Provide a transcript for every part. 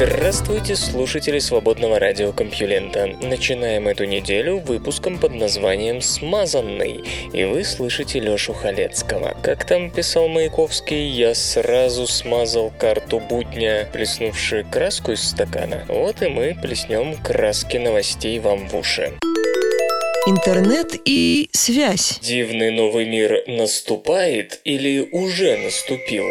Здравствуйте, слушатели свободного радиокомпьюлента. Начинаем эту неделю выпуском под названием «Смазанный». И вы слышите Лёшу Халецкого. Как там писал Маяковский, я сразу смазал карту будня, плеснувши краску из стакана. Вот и мы плеснем краски новостей вам в уши. Интернет и связь. Дивный новый мир наступает или уже наступил?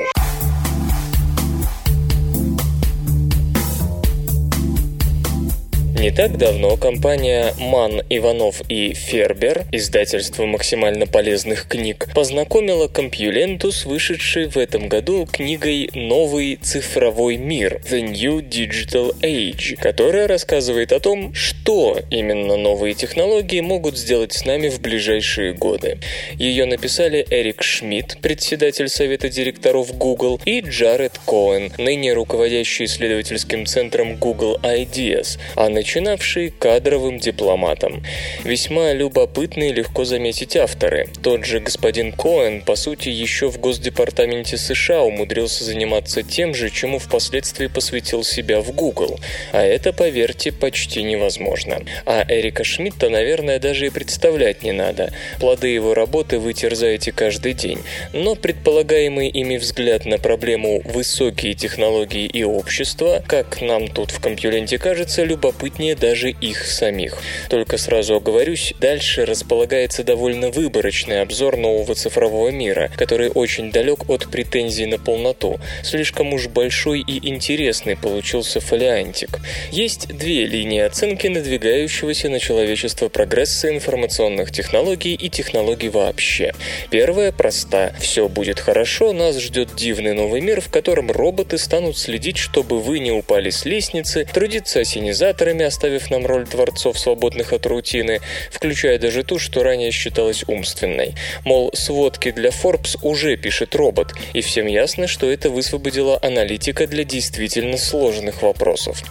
Не так давно компания Ман, Иванов и Фербер, издательство максимально полезных книг, познакомила компьюленту с вышедшей в этом году книгой «Новый цифровой мир» The New Digital Age, которая рассказывает о том, что именно новые технологии могут сделать с нами в ближайшие годы. Ее написали Эрик Шмидт, председатель совета директоров Google, и Джаред Коэн, ныне руководящий исследовательским центром Google Ideas, а на начинавший кадровым дипломатом. Весьма любопытные легко заметить авторы. Тот же господин Коэн, по сути, еще в Госдепартаменте США умудрился заниматься тем же, чему впоследствии посвятил себя в Google. А это, поверьте, почти невозможно. А Эрика Шмидта, наверное, даже и представлять не надо. Плоды его работы вы терзаете каждый день. Но предполагаемый ими взгляд на проблему «высокие технологии и общество», как нам тут в компьюленте кажется, любопытнее любопытнее даже их самих. Только сразу оговорюсь, дальше располагается довольно выборочный обзор нового цифрового мира, который очень далек от претензий на полноту. Слишком уж большой и интересный получился фолиантик. Есть две линии оценки надвигающегося на человечество прогресса информационных технологий и технологий вообще. Первая проста. Все будет хорошо, нас ждет дивный новый мир, в котором роботы станут следить, чтобы вы не упали с лестницы, трудиться осенизаторами, оставив нам роль творцов, свободных от рутины, включая даже ту, что ранее считалась умственной. Мол, сводки для Forbes уже пишет робот, и всем ясно, что это высвободило аналитика для действительно сложных вопросов.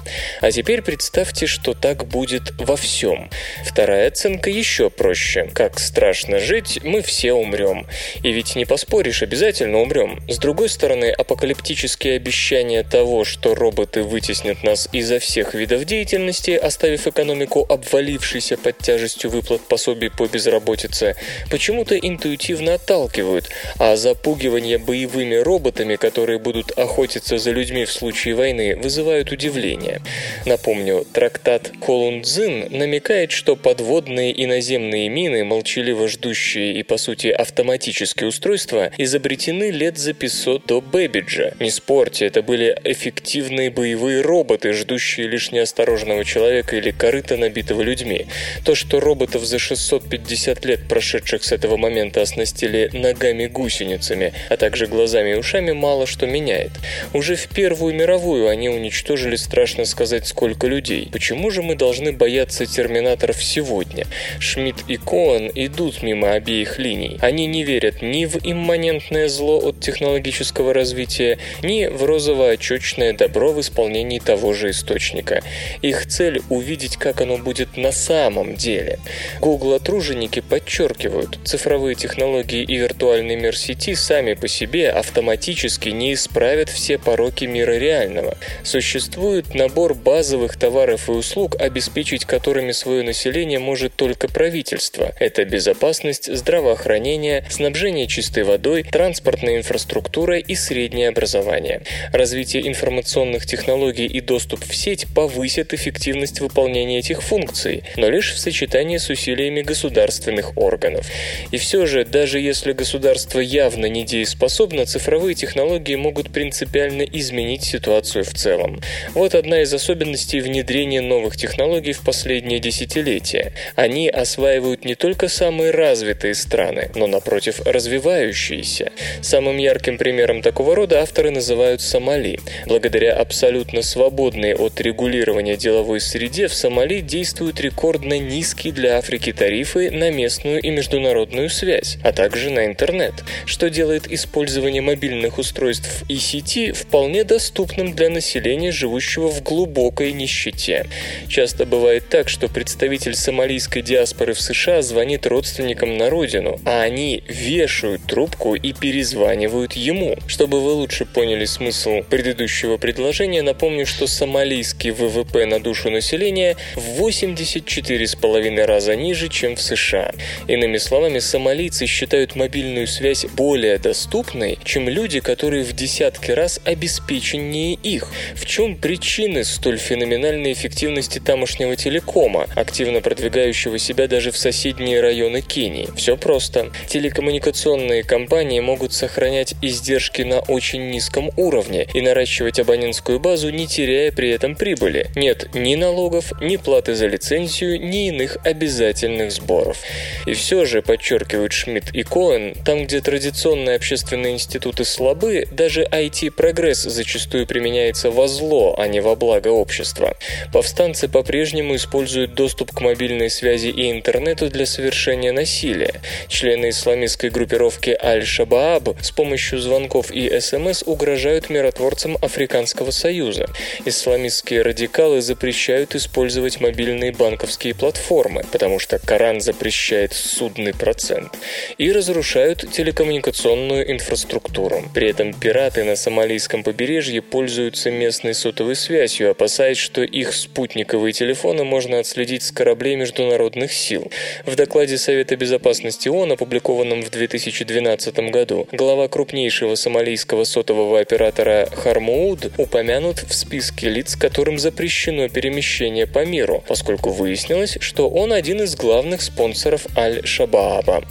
А теперь представьте, что так будет во всем. Вторая оценка еще проще. Как страшно жить, мы все умрем. И ведь не поспоришь, обязательно умрем. С другой стороны, апокалиптические обещания того, что роботы вытеснят нас изо всех видов деятельности, власти, оставив экономику обвалившейся под тяжестью выплат пособий по безработице, почему-то интуитивно отталкивают, а запугивание боевыми роботами, которые будут охотиться за людьми в случае войны, вызывают удивление. Напомню, трактат Колундзин намекает, что подводные и наземные мины, молчаливо ждущие и, по сути, автоматические устройства, изобретены лет за 500 до Бэбиджа. Не спорьте, это были эффективные боевые роботы, ждущие лишь неосторожного человека человека или корыта, набитого людьми. То, что роботов за 650 лет, прошедших с этого момента, оснастили ногами-гусеницами, а также глазами и ушами, мало что меняет. Уже в Первую мировую они уничтожили, страшно сказать, сколько людей. Почему же мы должны бояться терминаторов сегодня? Шмидт и Коэн идут мимо обеих линий. Они не верят ни в имманентное зло от технологического развития, ни в розово-очечное добро в исполнении того же источника. Их цель цель увидеть, как оно будет на самом деле. Google-труженики подчеркивают, цифровые технологии и виртуальный мир сети сами по себе автоматически не исправят все пороки мира реального. Существует набор базовых товаров и услуг, обеспечить которыми свое население может только правительство. Это безопасность, здравоохранение, снабжение чистой водой, транспортная инфраструктура и среднее образование. Развитие информационных технологий и доступ в сеть повысят эффективность эффективность выполнения этих функций, но лишь в сочетании с усилиями государственных органов. И все же, даже если государство явно недееспособно, цифровые технологии могут принципиально изменить ситуацию в целом. Вот одна из особенностей внедрения новых технологий в последние десятилетия. Они осваивают не только самые развитые страны, но, напротив, развивающиеся. Самым ярким примером такого рода авторы называют Сомали. Благодаря абсолютно свободной от регулирования деловой бизнес-среде в Сомали действуют рекордно низкие для Африки тарифы на местную и международную связь, а также на интернет, что делает использование мобильных устройств и сети вполне доступным для населения, живущего в глубокой нищете. Часто бывает так, что представитель сомалийской диаспоры в США звонит родственникам на родину, а они вешают трубку и перезванивают ему. Чтобы вы лучше поняли смысл предыдущего предложения, напомню, что сомалийский ВВП на душу населения в 84,5 раза ниже, чем в США. Иными словами, сомалийцы считают мобильную связь более доступной, чем люди, которые в десятки раз обеспеченнее их. В чем причины столь феноменальной эффективности тамошнего телекома, активно продвигающего себя даже в соседние районы Кении? Все просто. Телекоммуникационные компании могут сохранять издержки на очень низком уровне и наращивать абонентскую базу, не теряя при этом прибыли. Нет ни налогов, ни платы за лицензию, ни иных обязательных сборов. И все же, подчеркивают Шмидт и Коэн, там, где традиционные общественные институты слабы, даже IT-прогресс зачастую применяется во зло, а не во благо общества. Повстанцы по-прежнему используют доступ к мобильной связи и интернету для совершения насилия. Члены исламистской группировки Аль-Шабааб с помощью звонков и СМС угрожают миротворцам Африканского Союза. Исламистские радикалы запрещают использовать мобильные банковские платформы, потому что Коран запрещает судный процент, и разрушают телекоммуникационную инфраструктуру. При этом пираты на сомалийском побережье пользуются местной сотовой связью, опасаясь, что их спутниковые телефоны можно отследить с кораблей международных сил. В докладе Совета безопасности ООН, опубликованном в 2012 году, глава крупнейшего сомалийского сотового оператора Хармууд упомянут в списке лиц, которым запрещено перемещение по миру, поскольку выяснилось, что он один из главных спонсоров Аль-Шабааба.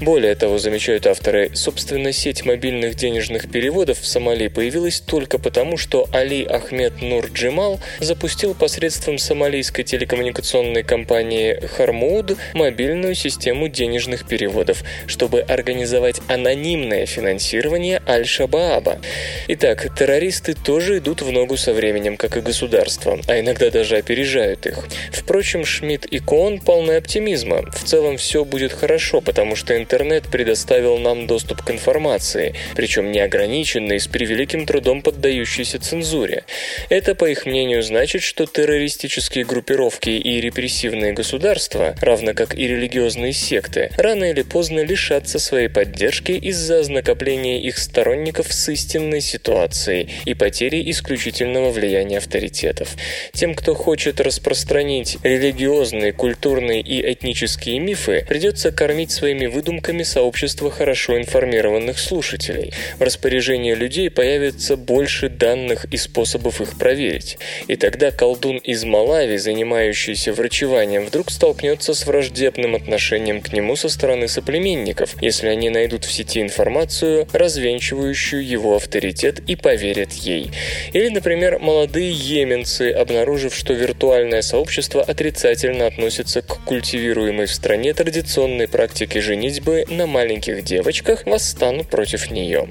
Более того, замечают авторы, собственно, сеть мобильных денежных переводов в Сомали появилась только потому, что Али Ахмед Нур Джимал запустил посредством сомалийской телекоммуникационной компании Хармууд мобильную систему денежных переводов, чтобы организовать анонимное финансирование Аль-Шабааба. Итак, террористы тоже идут в ногу со временем, как и государство, а иногда даже опережают их. Впрочем, Шмидт и Коон полны оптимизма. В целом все будет хорошо, потому что интернет предоставил нам доступ к информации, причем неограниченный, с превеликим трудом поддающийся цензуре. Это, по их мнению, значит, что террористические группировки и репрессивные государства, равно как и религиозные секты, рано или поздно лишатся своей поддержки из-за накопления их сторонников с истинной ситуацией и потери исключительного влияния авторитетов. Тем, кто хочет распространить религиозные, культурные и этнические мифы, придется кормить своими выдумками сообщество хорошо информированных слушателей. В распоряжении людей появится больше данных и способов их проверить. И тогда колдун из Малави, занимающийся врачеванием, вдруг столкнется с враждебным отношением к нему со стороны соплеменников, если они найдут в сети информацию, развенчивающую его авторитет и поверят ей. Или, например, молодые йеменцы, обнаружив, что виртуальное сообщество отрицательно относится к культивируемой в стране традиционной практике женитьбы на маленьких девочках, восстанут против нее.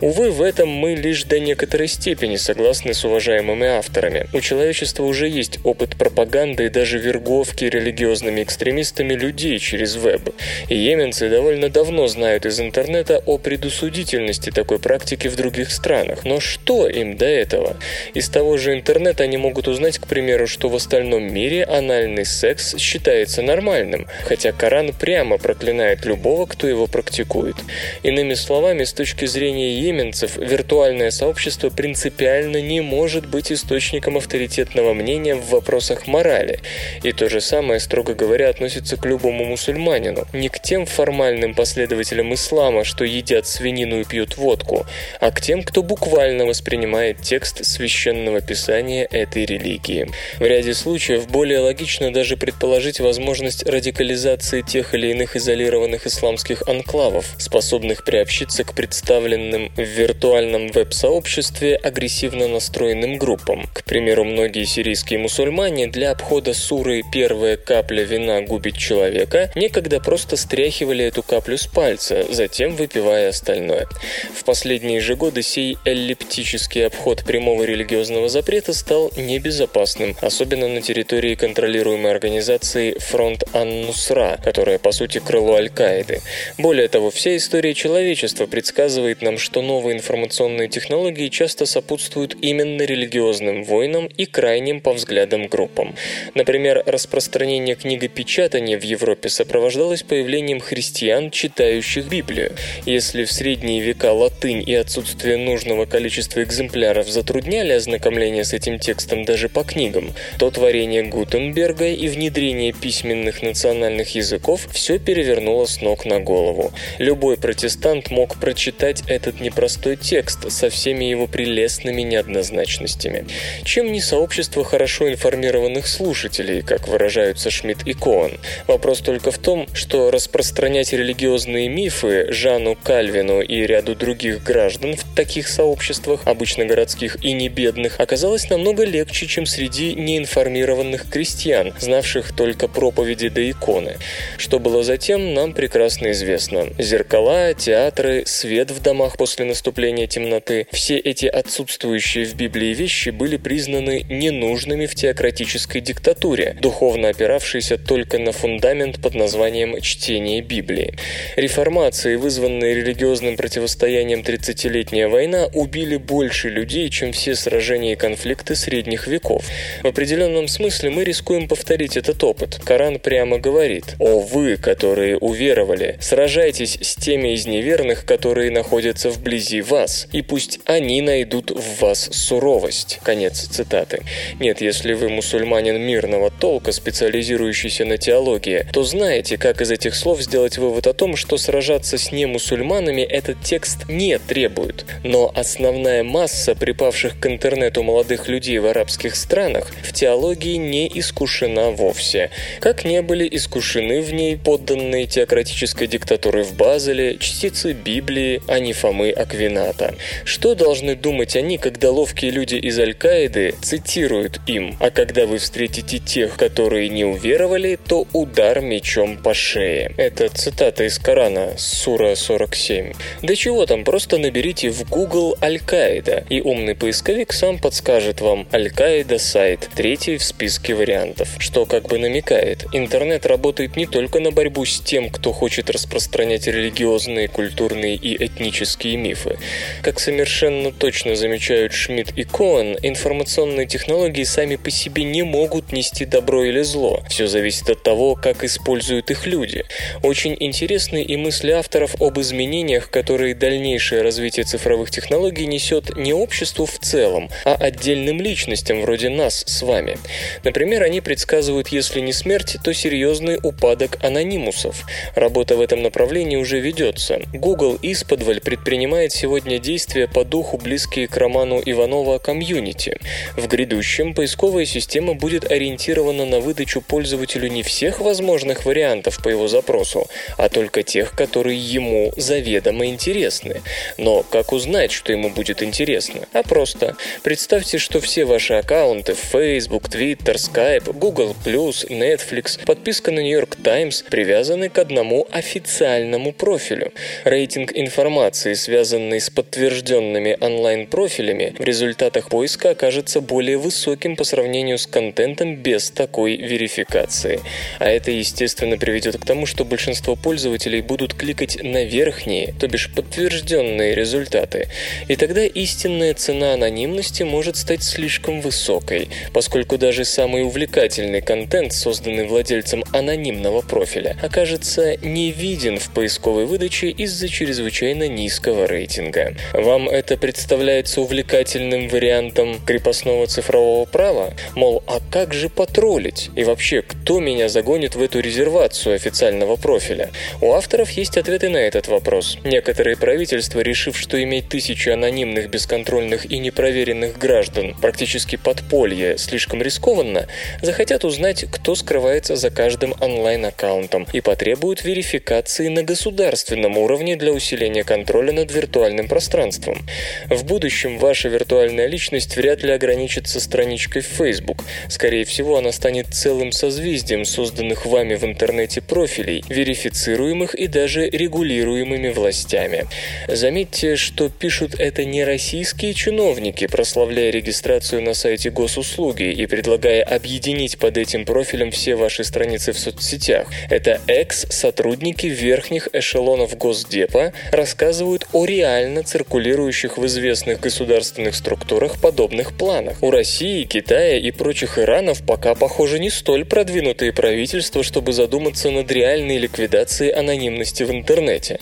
Увы, в этом мы лишь до некоторой степени согласны с уважаемыми авторами. У человечества уже есть опыт пропаганды и даже верговки религиозными экстремистами людей через веб. И йеменцы довольно давно знают из интернета о предусудительности такой практики в других странах. Но что им до этого? Из того же интернета они могут узнать, к примеру, что в остальном мире анальный секс считается нормальным, хотя Коран прямо проклинает любого, кто его практикует. Иными словами, с точки зрения йеменцев, виртуальное сообщество принципиально не может быть источником авторитетного мнения в вопросах морали. И то же самое, строго говоря, относится к любому мусульманину. Не к тем формальным последователям ислама, что едят свинину и пьют водку, а к тем, кто буквально воспринимает текст священного писания этой религии. В ряде случаев более логично даже предположить возможность радикализации тех или иных изолированных исламских анклавов, способных приобщиться к представленным в виртуальном веб-сообществе агрессивно настроенным группам. К примеру, многие сирийские мусульмане для обхода суры «Первая капля вина губит человека» некогда просто стряхивали эту каплю с пальца, затем выпивая остальное. В последние же годы сей эллиптический обход прямого религиозного запрета стал небезопасным известным, особенно на территории контролируемой организации Фронт Ан-Нусра, которая по сути крыло Аль-Каиды. Более того, вся история человечества предсказывает нам, что новые информационные технологии часто сопутствуют именно религиозным войнам и крайним по взглядам группам. Например, распространение книгопечатания в Европе сопровождалось появлением христиан, читающих Библию. Если в средние века латынь и отсутствие нужного количества экземпляров затрудняли ознакомление с этим текстом даже по книгам, то творение Гутенберга и внедрение письменных национальных языков все перевернуло с ног на голову. Любой протестант мог прочитать этот непростой текст со всеми его прелестными неоднозначностями. Чем не сообщество хорошо информированных слушателей, как выражаются Шмидт и Коэн? Вопрос только в том, что распространять религиозные мифы Жану Кальвину и ряду других граждан в таких сообществах, обычно городских и не бедных, оказалось намного легче, чем среди неинформированных крестьян, знавших только проповеди до иконы. Что было затем, нам прекрасно известно. Зеркала, театры, свет в домах после наступления темноты – все эти отсутствующие в Библии вещи были признаны ненужными в теократической диктатуре, духовно опиравшейся только на фундамент под названием «чтение Библии». Реформации, вызванные религиозным противостоянием 30-летняя война, убили больше людей, чем все сражения и конфликты средних веков. В определенном смысле мы рискуем повторить этот опыт. Коран прямо говорит «О вы, которые уверовали, сражайтесь с теми из неверных, которые находятся вблизи вас, и пусть они найдут в вас суровость». Конец цитаты. Нет, если вы мусульманин мирного толка, специализирующийся на теологии, то знаете, как из этих слов сделать вывод о том, что сражаться с немусульманами этот текст не требует. Но основная масса припавших к интернету молодых людей в арабских странах в теологии не искушена вовсе. Как не были искушены в ней подданные теократической диктатуры в Базеле, частицы Библии, а не Фомы Аквината. Что должны думать они, когда ловкие люди из Аль-Каиды цитируют им, а когда вы встретите тех, которые не уверовали, то удар мечом по шее. Это цитата из Корана, Сура 47. Да чего там, просто наберите в Google Аль-Каида, и умный поисковик сам подскажет вам Аль-Каида сайт, третий в списке вариантов. Что как бы намекает, интернет работает не только на борьбу с тем, кто хочет распространять религиозные, культурные и этнические мифы. Как совершенно точно замечают Шмидт и Коэн, информационные технологии сами по себе не могут нести добро или зло. Все зависит от того, как используют их люди. Очень интересны и мысли авторов об изменениях, которые дальнейшее развитие цифровых технологий несет не обществу в целом, а отдельным личностям вроде нас с вами. Например, они предсказывают, если не смерть, то серьезный упадок анонимусов. Работа в этом направлении уже ведется. Google исподволь предпринимает сегодня действия по духу, близкие к роману Иванова «Комьюнити». В грядущем поисковая система будет ориентирована на выдачу пользователю не всех возможных вариантов по его запросу, а только тех, которые ему заведомо интересны. Но как узнать, что ему будет интересно? А просто. Представьте, что все ваши аккаунты Facebook, Twitter, Skype, Google+, Netflix, подписка на New York Times привязаны к одному официальному профилю. Рейтинг информации, связанный с подтвержденными онлайн-профилями, в результатах поиска окажется более высоким по сравнению с контентом без такой верификации. А это, естественно, приведет к тому, что большинство пользователей будут кликать на верхние, то бишь подтвержденные результаты. И тогда истинная цена анонимности может стать слишком высокой, поскольку даже самый увлекательный контент, созданный владельцем анонимного профиля, окажется не виден в поисковой выдаче из-за чрезвычайно низкого рейтинга. Вам это представляется увлекательным вариантом крепостного цифрового права? Мол, а как же потроллить? И вообще, кто меня загонит в эту резервацию официального профиля? У авторов есть ответы на этот вопрос. Некоторые правительства, решив, что иметь тысячи анонимных, бесконтрольных и непроверенных граждан, практически подполье, слишком рискованно, захотят узнать, кто скрывается за каждым онлайн-аккаунтом и потребуют верификации на государственном уровне для усиления контроля над виртуальным пространством. В будущем ваша виртуальная личность вряд ли ограничится страничкой в Facebook. Скорее всего, она станет целым созвездием созданных вами в интернете профилей, верифицируемых и даже регулируемыми властями. Заметьте, что пишут это не российские чиновники, прославляя регистрацию на сайте госуслуг, услуги и предлагая объединить под этим профилем все ваши страницы в соцсетях. Это экс-сотрудники верхних эшелонов Госдепа рассказывают о реально циркулирующих в известных государственных структурах подобных планах. У России, Китая и прочих Иранов пока, похоже, не столь продвинутые правительства, чтобы задуматься над реальной ликвидацией анонимности в интернете.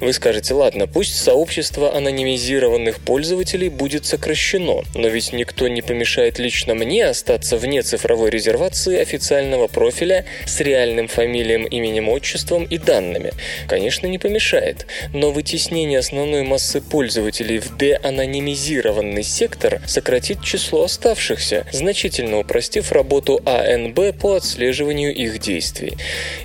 Вы скажете, ладно, пусть сообщество анонимизированных пользователей будет сокращено, но ведь никто не помешает лично мне остаться вне цифровой резервации официального профиля с реальным фамилием, именем, отчеством и данными. Конечно, не помешает, но вытеснение основной массы пользователей в деанонимизированный сектор сократит число оставшихся, значительно упростив работу АНБ по отслеживанию их действий.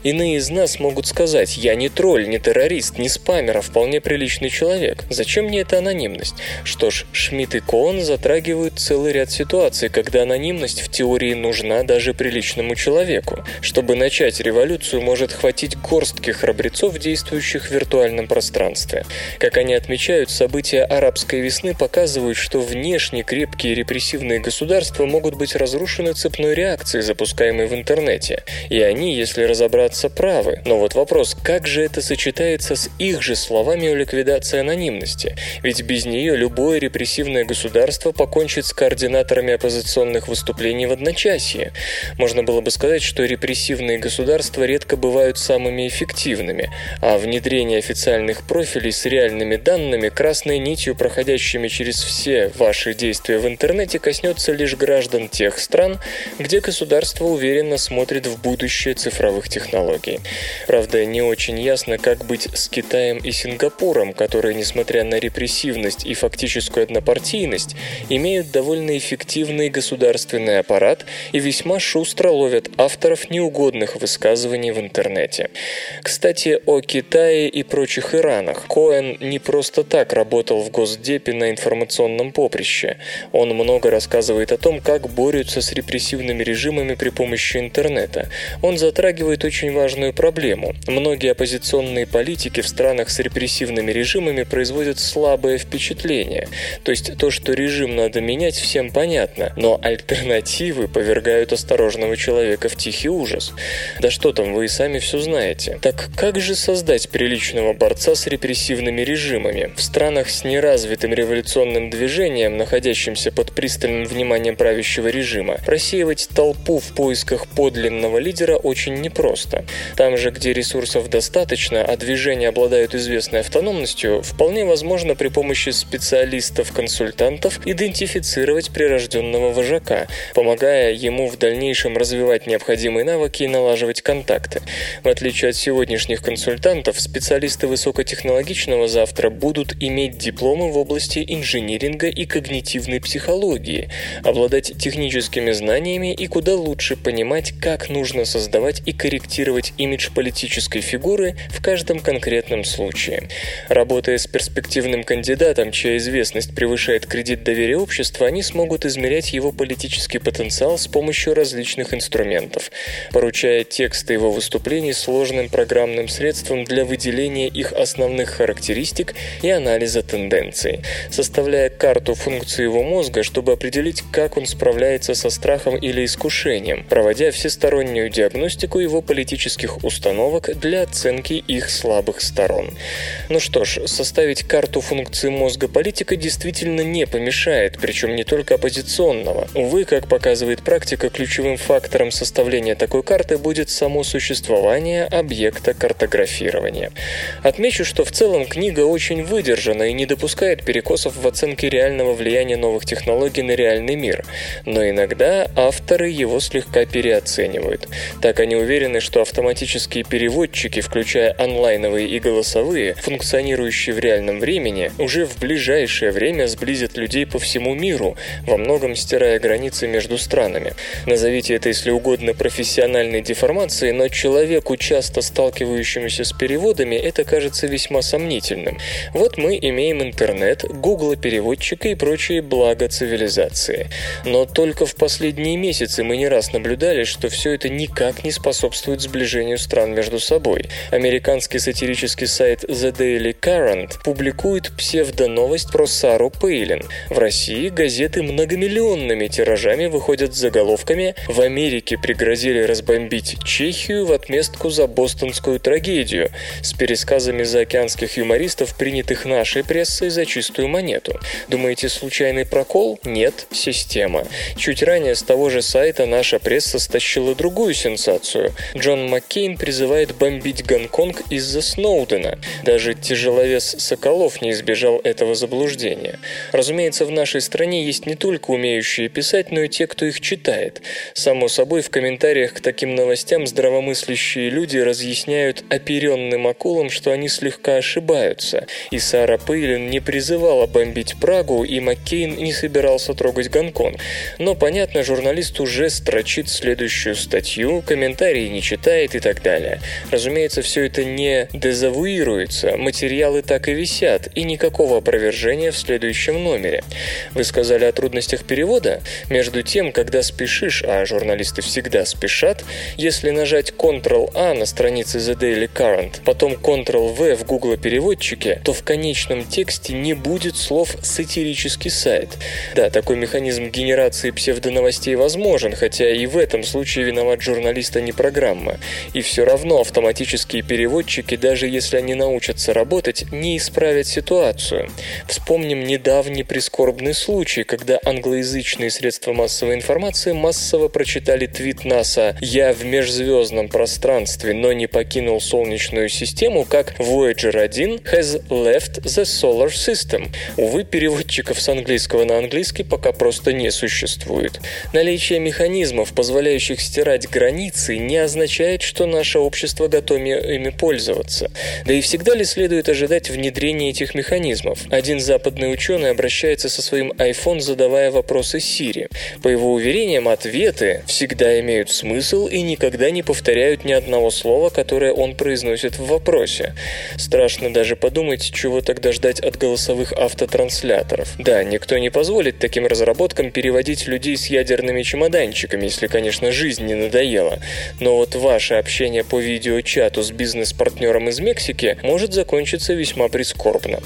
Иные из нас могут сказать, я не тролль, не террорист, не спамер, а вполне приличный человек. Зачем мне эта анонимность? Что ж, Шмидт и Коэн затрагивают целый ряд ситуаций, когда анонимность в теории нужна даже приличному человеку. Чтобы начать революцию, может хватить горстки храбрецов, действующих в виртуальном пространстве. Как они отмечают, события арабской весны показывают, что внешне крепкие репрессивные государства могут быть разрушены цепной реакцией, запускаемой в интернете. И они, если разобраться, правы. Но вот вопрос, как же это сочетается с их же словами о ликвидации анонимности? Ведь без нее любое репрессивное государство покончит с координаторами оппозиционных выступлений в одночасье. Можно было бы сказать, что репрессивные государства редко бывают самыми эффективными, а внедрение официальных профилей с реальными данными, красной нитью, проходящими через все ваши действия в интернете, коснется лишь граждан тех стран, где государство уверенно смотрит в будущее цифровых технологий. Правда, не очень ясно, как быть с Китаем и Сингапуром, которые, несмотря на репрессивность и фактическую однопартийность, имеют довольно эффективный государственный аппарат и весьма шустро ловят авторов неугодных высказываний в интернете. Кстати, о Китае и прочих Иранах. Коэн не просто так работал в Госдепе на информационном поприще. Он много рассказывает о том, как борются с репрессивными режимами при помощи интернета. Он затрагивает очень важную проблему. Многие оппозиционные политики в странах с репрессивными режимами производят слабое впечатление. То есть то, что режим надо менять, всем понятно, но альтернативы повергают осторожного человека в тихий ужас. Да что там, вы и сами все знаете. Так как же создать приличного борца с репрессивными режимами? В странах с неразвитым революционным движением, находящимся под пристальным вниманием правящего режима, рассеивать толпу в поисках подлинного лидера очень непросто. Там же, где ресурсов достаточно, а движения обладают известной автономностью, вполне возможно при помощи специалистов-консультантов идентифицировать прирожденного вожака, помогая ему в дальнейшем развивать необходимые навыки и налаживать контакты. В отличие от сегодняшних консультантов, специалисты высокотехнологичного завтра будут иметь дипломы в области инжиниринга и когнитивной психологии, обладать техническими знаниями и куда лучше понимать, как нужно создавать и корректировать имидж политической фигуры в каждом конкретном случае. Работая с перспективным кандидатом, чья известность превышает кредит доверия общества, они смогут измерять его политический потенциал с помощью различных инструментов, поручая тексты его выступлений сложным программным средством для выделения их основных характеристик и анализа тенденций, составляя карту функций его мозга, чтобы определить, как он справляется со страхом или искушением, проводя всестороннюю диагностику его политических установок для оценки их слабых сторон. Ну что ж, составить карту функций мозга политика действительно не помешает, причем не только оппозиционного. Увы, как показывает практика, ключевым фактором составления такой карты будет само существование объекта картографирования. Отмечу, что в целом книга очень выдержана и не допускает перекосов в оценке реального влияния новых технологий на реальный мир, но иногда авторы его слегка переоценивают. Так они уверены, что автоматические переводчики, включая онлайновые и голосовые, функционирующие в реальном времени, уже в ближайшее время сблизят людей по всему миру, во многом стирая границы между странами. Назовите это, если угодно, профессиональной деформацией, но человеку, часто сталкивающемуся с переводами, это кажется весьма сомнительным. Вот мы имеем интернет, гугла-переводчика и прочие блага цивилизации. Но только в последние месяцы мы не раз наблюдали, что все это никак не способствует сближению стран между собой. Американский сатирический сайт The Daily Current публикует псевдоновость про Сару Пейлин. В России газеты многомиллионными тиражами выходят с заголовками «В Америке пригрозили разбомбить Чехию в отместку за бостонскую трагедию» с пересказами заокеанских юмористов, принятых нашей прессой за чистую монету. Думаете, случайный прокол? Нет, система. Чуть ранее с того же сайта наша пресса стащила другую сенсацию. Джон Маккейн призывает бомбить Гонконг из-за Сноудена. Даже тяжеловес Соколов не избежал этого заблуждения. Разумеется, в нашей стране есть не только умеющие писать, но и те, кто их читает. Само собой, в комментариях к таким новостям здравомыслящие люди разъясняют оперенным акулам, что они слегка ошибаются. И Сара Пейлин не призывала бомбить Прагу, и Маккейн не собирался трогать Гонконг. Но, понятно, журналист уже строчит следующую статью, комментарии не читает и так далее. Разумеется, все это не дезавуируется, материалы так и висят, и никакого опровержения в следующем номере. Вы сказали о трудностях перевода? Между тем, когда спешишь, а журналисты всегда спешат, если нажать Ctrl-A на странице The Daily Current, потом Ctrl-V в Google переводчике, то в конечном тексте не будет слов «сатирический сайт». Да, такой механизм генерации псевдоновостей возможен, хотя и в этом случае виноват журналист, а не программа. И все равно автоматические переводчики, даже если они научатся работать, не исправят ситуацию. Вспомним недавний прискорбный случай, когда англоязычные средства массовой информации массово прочитали твит НАСА «Я в межзвездном пространстве, но не покинул Солнечную систему, как Voyager 1 has left the Solar System». Увы, переводчиков с английского на английский пока просто не существует. Наличие механизмов, позволяющих стирать границы, не означает, что наше общество готово ими пользоваться. Да и всегда ли следует ожидать внедрения этих механизмов? Один западный ученый обращается со своим iPhone, задавая вопросы Siri. По его уверениям, ответы всегда имеют смысл и никогда не повторяют ни одного слова, которое он произносит в вопросе. Страшно даже подумать, чего тогда ждать от голосовых автотрансляторов. Да, никто не позволит таким разработкам переводить людей с ядерными чемоданчиками, если, конечно, жизнь не надоела. Но вот ваше общение по видеочату с бизнес-партнером из Мексики может закончиться весьма прискорбно.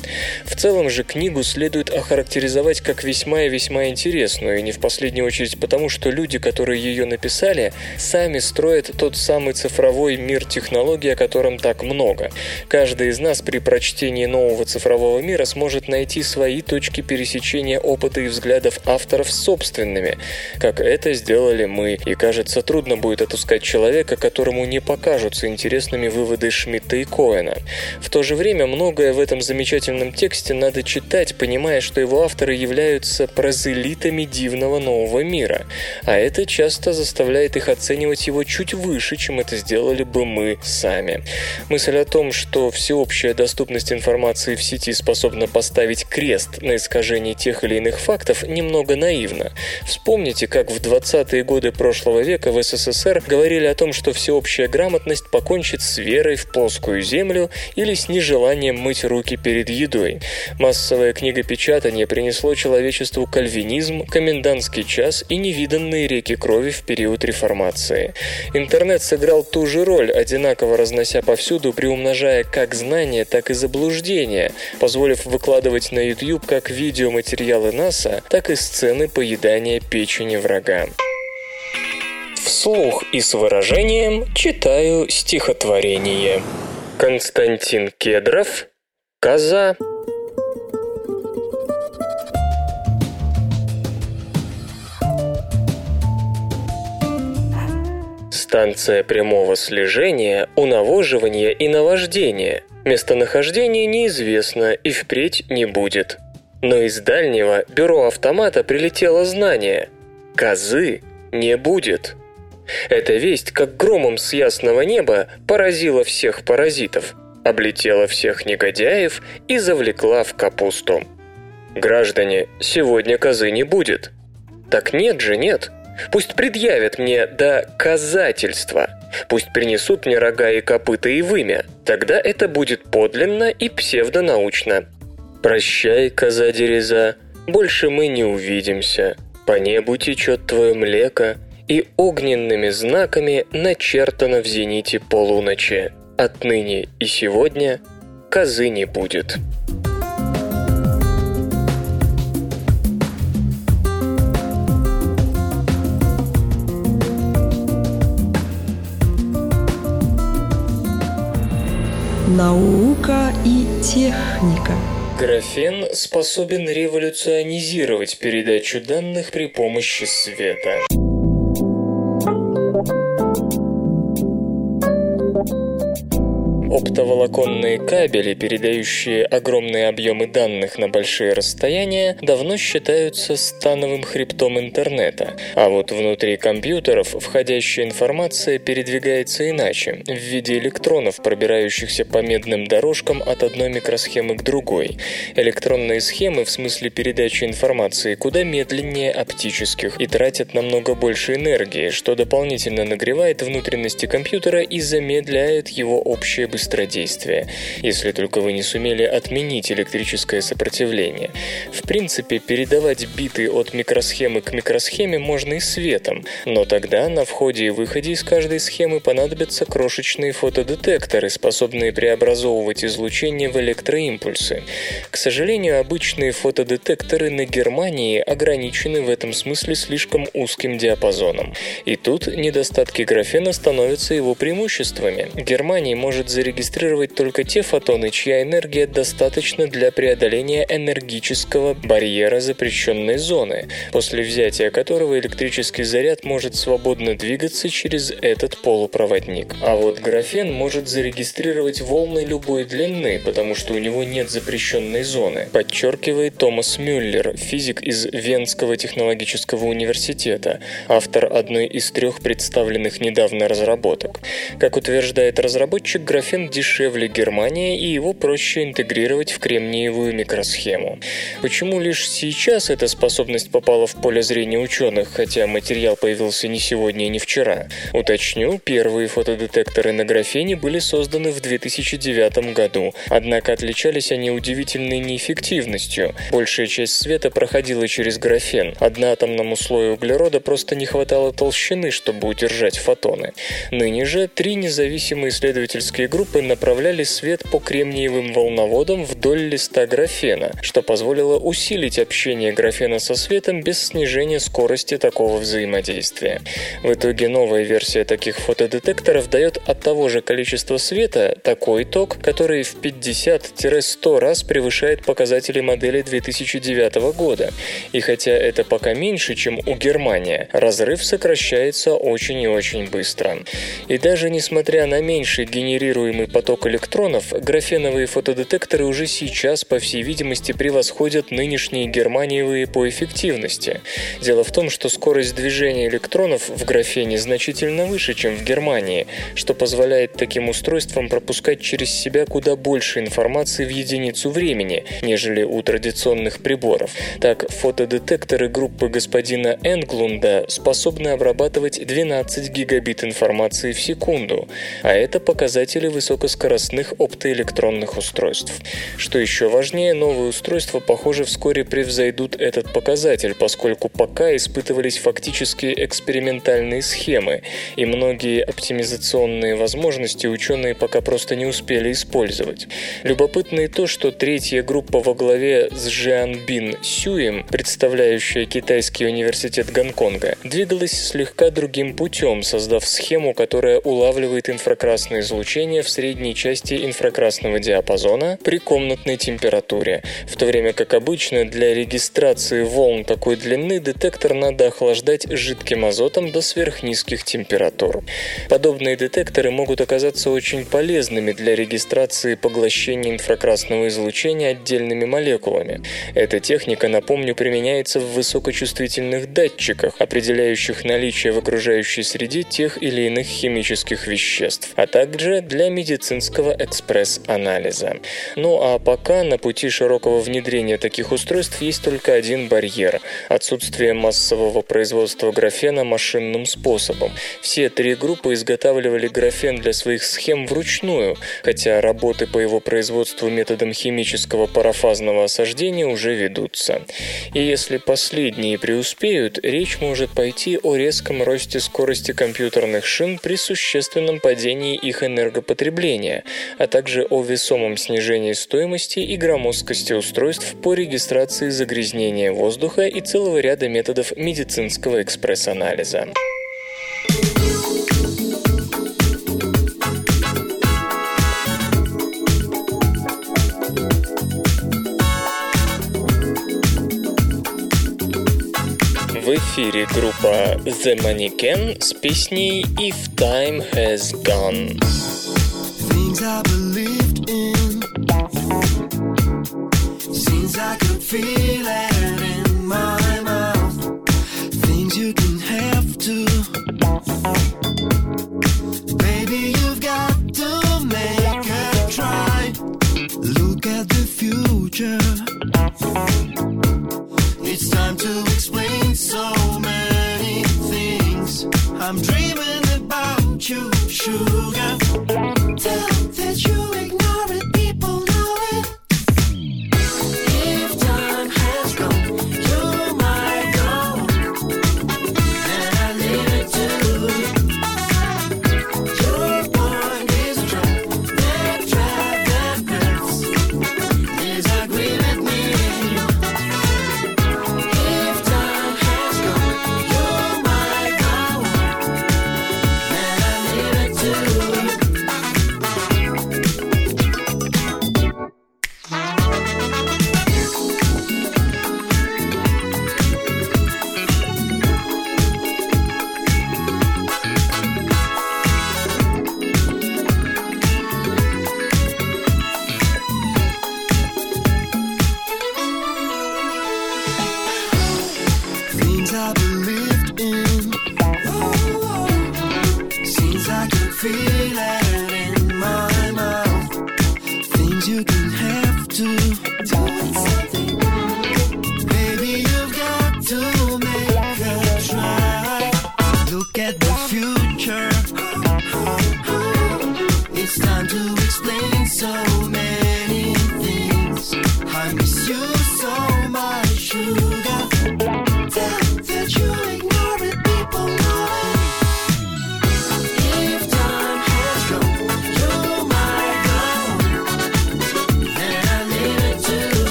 В целом же книгу следует охарактеризовать как весьма и весьма интересную, не в последнюю очередь потому, что люди, которые ее написали, сами строят тот самый цифровой мир технологий, о котором так много. Каждый из нас при прочтении нового цифрового мира сможет найти свои точки пересечения опыта и взглядов авторов собственными, как это сделали мы, и кажется, трудно будет отыскать человека, которому не покажутся интересными выводы Шмидта и Коэна. В то же время многое в этом замечательном тексте надо читать, понимая, что его авторы являются прозелитами дивного нового мира, а это часто заставляет их оценивать его чуть выше, чем это сделали бы мы сами. Мысль о том, что всеобщая доступность информации в сети способна поставить крест на искажении тех или иных фактов, немного наивна. Вспомните, как в 20-е годы прошлого века в СССР говорили о том, что всеобщая грамотность покончит с верой в плоскую землю или с нежеланием мыть руки перед едой. Массовое книгопечатание принесло человечеству кальвинизм, комендантский час и невиданные реки крови в период реформации. Интернет сыграл ту же роль, одинаково разнося повсюду, приумножая как знания, так и заблуждения, позволив выкладывать на YouTube как видеоматериалы НАСА, так и сцены поедания печени врага. Вслух и с выражением читаю стихотворение. Константин Кедров «Коза». Станция прямого слежения, унавоживания и наваждения. Местонахождение неизвестно и впредь не будет. Но из дальнего бюро автомата прилетело знание. Козы не будет. Эта весть, как громом с ясного неба, поразила всех паразитов, облетела всех негодяев и завлекла в капусту. Граждане, сегодня козы не будет. Так нет же, нет. Пусть предъявят мне доказательства. Пусть принесут мне рога и копыта и вымя. Тогда это будет подлинно и псевдонаучно. Прощай, коза дереза, больше мы не увидимся. По небу течет твое млеко, и огненными знаками начертано в зените полуночи. Отныне и сегодня козы не будет. Наука и техника. Графен способен революционизировать передачу данных при помощи света. Оптоволоконные кабели, передающие огромные объемы данных на большие расстояния, давно считаются становым хребтом интернета. А вот внутри компьютеров входящая информация передвигается иначе, в виде электронов, пробирающихся по медным дорожкам от одной микросхемы к другой. Электронные схемы в смысле передачи информации куда медленнее оптических и тратят намного больше энергии, что дополнительно нагревает внутренности компьютера и замедляет его общее быстрее быстродействия, если только вы не сумели отменить электрическое сопротивление. В принципе, передавать биты от микросхемы к микросхеме можно и светом, но тогда на входе и выходе из каждой схемы понадобятся крошечные фотодетекторы, способные преобразовывать излучение в электроимпульсы. К сожалению, обычные фотодетекторы на Германии ограничены в этом смысле слишком узким диапазоном. И тут недостатки графена становятся его преимуществами. Германия может зарегистрировать зарегистрировать только те фотоны, чья энергия достаточна для преодоления энергического барьера запрещенной зоны, после взятия которого электрический заряд может свободно двигаться через этот полупроводник. А вот графен может зарегистрировать волны любой длины, потому что у него нет запрещенной зоны, подчеркивает Томас Мюллер, физик из Венского технологического университета, автор одной из трех представленных недавно разработок. Как утверждает разработчик, графен дешевле Германии и его проще интегрировать в кремниевую микросхему. Почему лишь сейчас эта способность попала в поле зрения ученых, хотя материал появился не сегодня и не вчера? Уточню, первые фотодетекторы на графене были созданы в 2009 году, однако отличались они удивительной неэффективностью. Большая часть света проходила через графен. Одноатомному слою углерода просто не хватало толщины, чтобы удержать фотоны. Ныне же три независимые исследовательские группы группы направляли свет по кремниевым волноводам вдоль листа графена, что позволило усилить общение графена со светом без снижения скорости такого взаимодействия. В итоге новая версия таких фотодетекторов дает от того же количества света такой ток, который в 50-100 раз превышает показатели модели 2009 года. И хотя это пока меньше, чем у Германии, разрыв сокращается очень и очень быстро. И даже несмотря на меньший генерируемый огромный поток электронов, графеновые фотодетекторы уже сейчас, по всей видимости, превосходят нынешние германиевые по эффективности. Дело в том, что скорость движения электронов в графене значительно выше, чем в Германии, что позволяет таким устройствам пропускать через себя куда больше информации в единицу времени, нежели у традиционных приборов. Так, фотодетекторы группы господина Энглунда способны обрабатывать 12 гигабит информации в секунду, а это показатели высокой высокоскоростных оптоэлектронных устройств. Что еще важнее, новые устройства, похоже, вскоре превзойдут этот показатель, поскольку пока испытывались фактически экспериментальные схемы, и многие оптимизационные возможности ученые пока просто не успели использовать. Любопытно и то, что третья группа во главе с Жианбин Сюем, представляющая китайский университет Гонконга, двигалась слегка другим путем, создав схему, которая улавливает инфракрасное излучение в средней части инфракрасного диапазона при комнатной температуре, в то время как обычно для регистрации волн такой длины детектор надо охлаждать жидким азотом до сверхнизких температур. Подобные детекторы могут оказаться очень полезными для регистрации поглощения инфракрасного излучения отдельными молекулами. Эта техника, напомню, применяется в высокочувствительных датчиках, определяющих наличие в окружающей среде тех или иных химических веществ, а также для медицинского экспресс-анализа. Ну а пока на пути широкого внедрения таких устройств есть только один барьер – отсутствие массового производства графена машинным способом. Все три группы изготавливали графен для своих схем вручную, хотя работы по его производству методом химического парафазного осаждения уже ведутся. И если последние преуспеют, речь может пойти о резком росте скорости компьютерных шин при существенном падении их энергопотребления потребления, а также о весомом снижении стоимости и громоздкости устройств по регистрации загрязнения воздуха и целого ряда методов медицинского экспресс-анализа. В эфире группа The Mannequin с песней If Time Has Gone. I believed in. Seems I could feel it in my mouth. Things you can have to. Baby, you've got to make a try. Look at the future. It's time to explain so many things. I'm dreaming about you, sugar.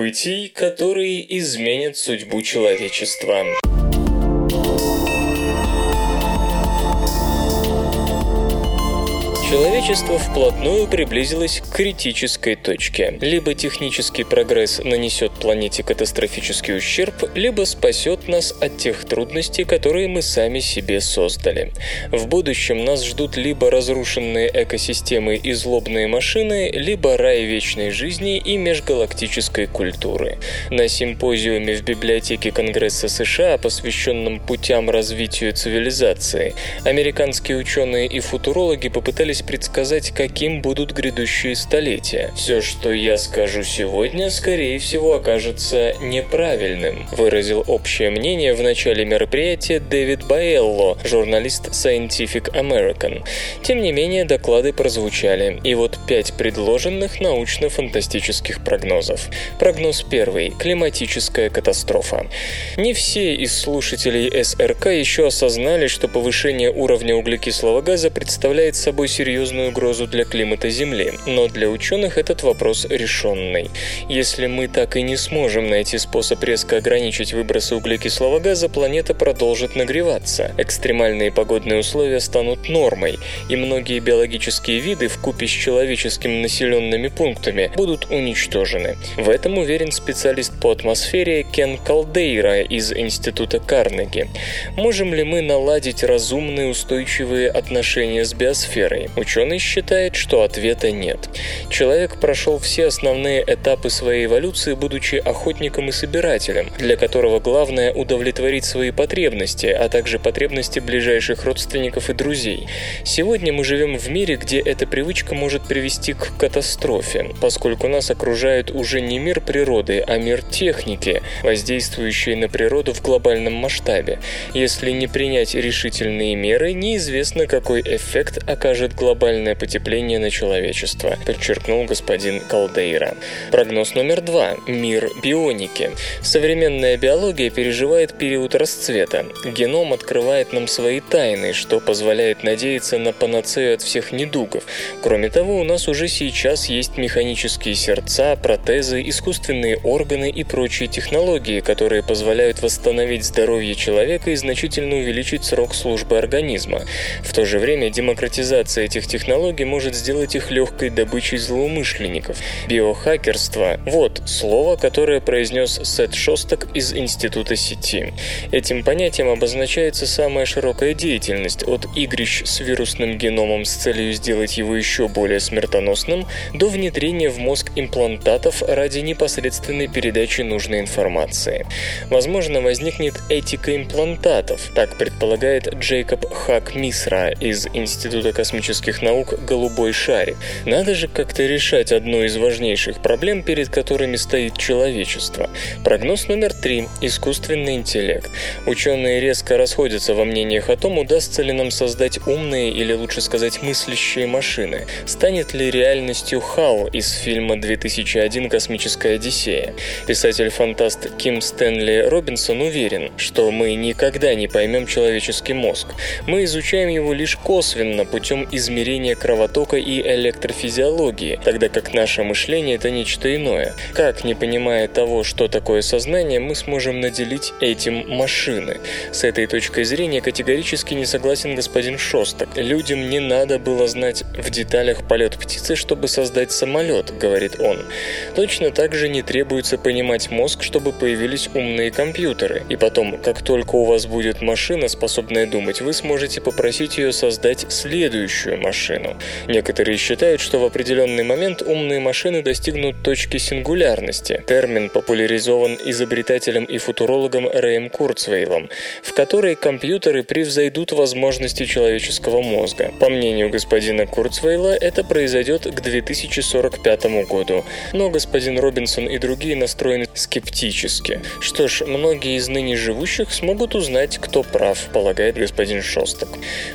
Событий, которые изменят судьбу человечества. Человечество вплотную приблизилось к критической точке. Либо технический прогресс нанесет планете катастрофический ущерб, либо спасет нас от тех трудностей, которые мы сами себе создали. В будущем нас ждут либо разрушенные экосистемы и злобные машины, либо рай вечной жизни и межгалактической культуры. На симпозиуме в библиотеке Конгресса США, посвященном путям развития цивилизации, американские ученые и футурологи попытались пытаясь предсказать, каким будут грядущие столетия. Все, что я скажу сегодня, скорее всего, окажется неправильным, выразил общее мнение в начале мероприятия Дэвид Баэлло, журналист Scientific American. Тем не менее, доклады прозвучали, и вот пять предложенных научно-фантастических прогнозов. Прогноз первый. Климатическая катастрофа. Не все из слушателей СРК еще осознали, что повышение уровня углекислого газа представляет собой серьезную угрозу для климата Земли, но для ученых этот вопрос решенный. Если мы так и не сможем найти способ резко ограничить выбросы углекислого газа, планета продолжит нагреваться. Экстремальные погодные условия станут нормой, и многие биологические виды в купе с человеческими населенными пунктами будут уничтожены. В этом уверен специалист по атмосфере Кен Калдейра из Института Карнеги. Можем ли мы наладить разумные устойчивые отношения с биосферой? Ученый считает, что ответа нет. Человек прошел все основные этапы своей эволюции, будучи охотником и собирателем, для которого главное удовлетворить свои потребности, а также потребности ближайших родственников и друзей. Сегодня мы живем в мире, где эта привычка может привести к катастрофе, поскольку нас окружает уже не мир природы, а мир техники, воздействующий на природу в глобальном масштабе. Если не принять решительные меры, неизвестно, какой эффект окажет глобальное потепление на человечество, подчеркнул господин Калдейра. Прогноз номер два. Мир бионики. Современная биология переживает период расцвета. Геном открывает нам свои тайны, что позволяет надеяться на панацею от всех недугов. Кроме того, у нас уже сейчас есть механические сердца, протезы, искусственные органы и прочие технологии, которые позволяют восстановить здоровье человека и значительно увеличить срок службы организма. В то же время демократизация этих технологий может сделать их легкой добычей злоумышленников. Биохакерство – вот слово, которое произнес Сет Шостак из Института сети. Этим понятием обозначается самая широкая деятельность от игрищ с вирусным геномом с целью сделать его еще более смертоносным до внедрения в мозг имплантатов ради непосредственной передачи нужной информации. Возможно, возникнет этика имплантатов, так предполагает Джейкоб Хак Мисра из Института космических наук «Голубой шарик». Надо же как-то решать одну из важнейших проблем, перед которыми стоит человечество. Прогноз номер три – искусственный интеллект. Ученые резко расходятся во мнениях о том, удастся ли нам создать умные или лучше сказать мыслящие машины. Станет ли реальностью Хал из фильма 2001 «Космическая Одиссея». Писатель-фантаст Ким Стэнли Робинсон уверен, что мы никогда не поймем человеческий мозг. Мы изучаем его лишь косвенно путем измерения кровотока и электрофизиологии, тогда как наше мышление – это нечто иное. Как, не понимая того, что такое сознание, мы сможем наделить этим машины? С этой точкой зрения категорически не согласен господин Шостак. Людям не надо было знать в деталях полет птицы, чтобы создать самолет, говорит он. Точно так же не требуется понимать мозг, чтобы появились умные компьютеры. И потом, как только у вас будет машина, способная думать, вы сможете попросить ее создать следующую машину. Некоторые считают, что в определенный момент умные машины достигнут точки сингулярности. Термин популяризован изобретателем и футурологом Рэем Курцвейлом, в которой компьютеры превзойдут возможности человеческого мозга. По мнению господина Курцвейла, это произойдет к 2045 году. Но господин Робинсон и другие настроены скептически. Что ж, многие из ныне живущих смогут узнать, кто прав, полагает господин Шостак.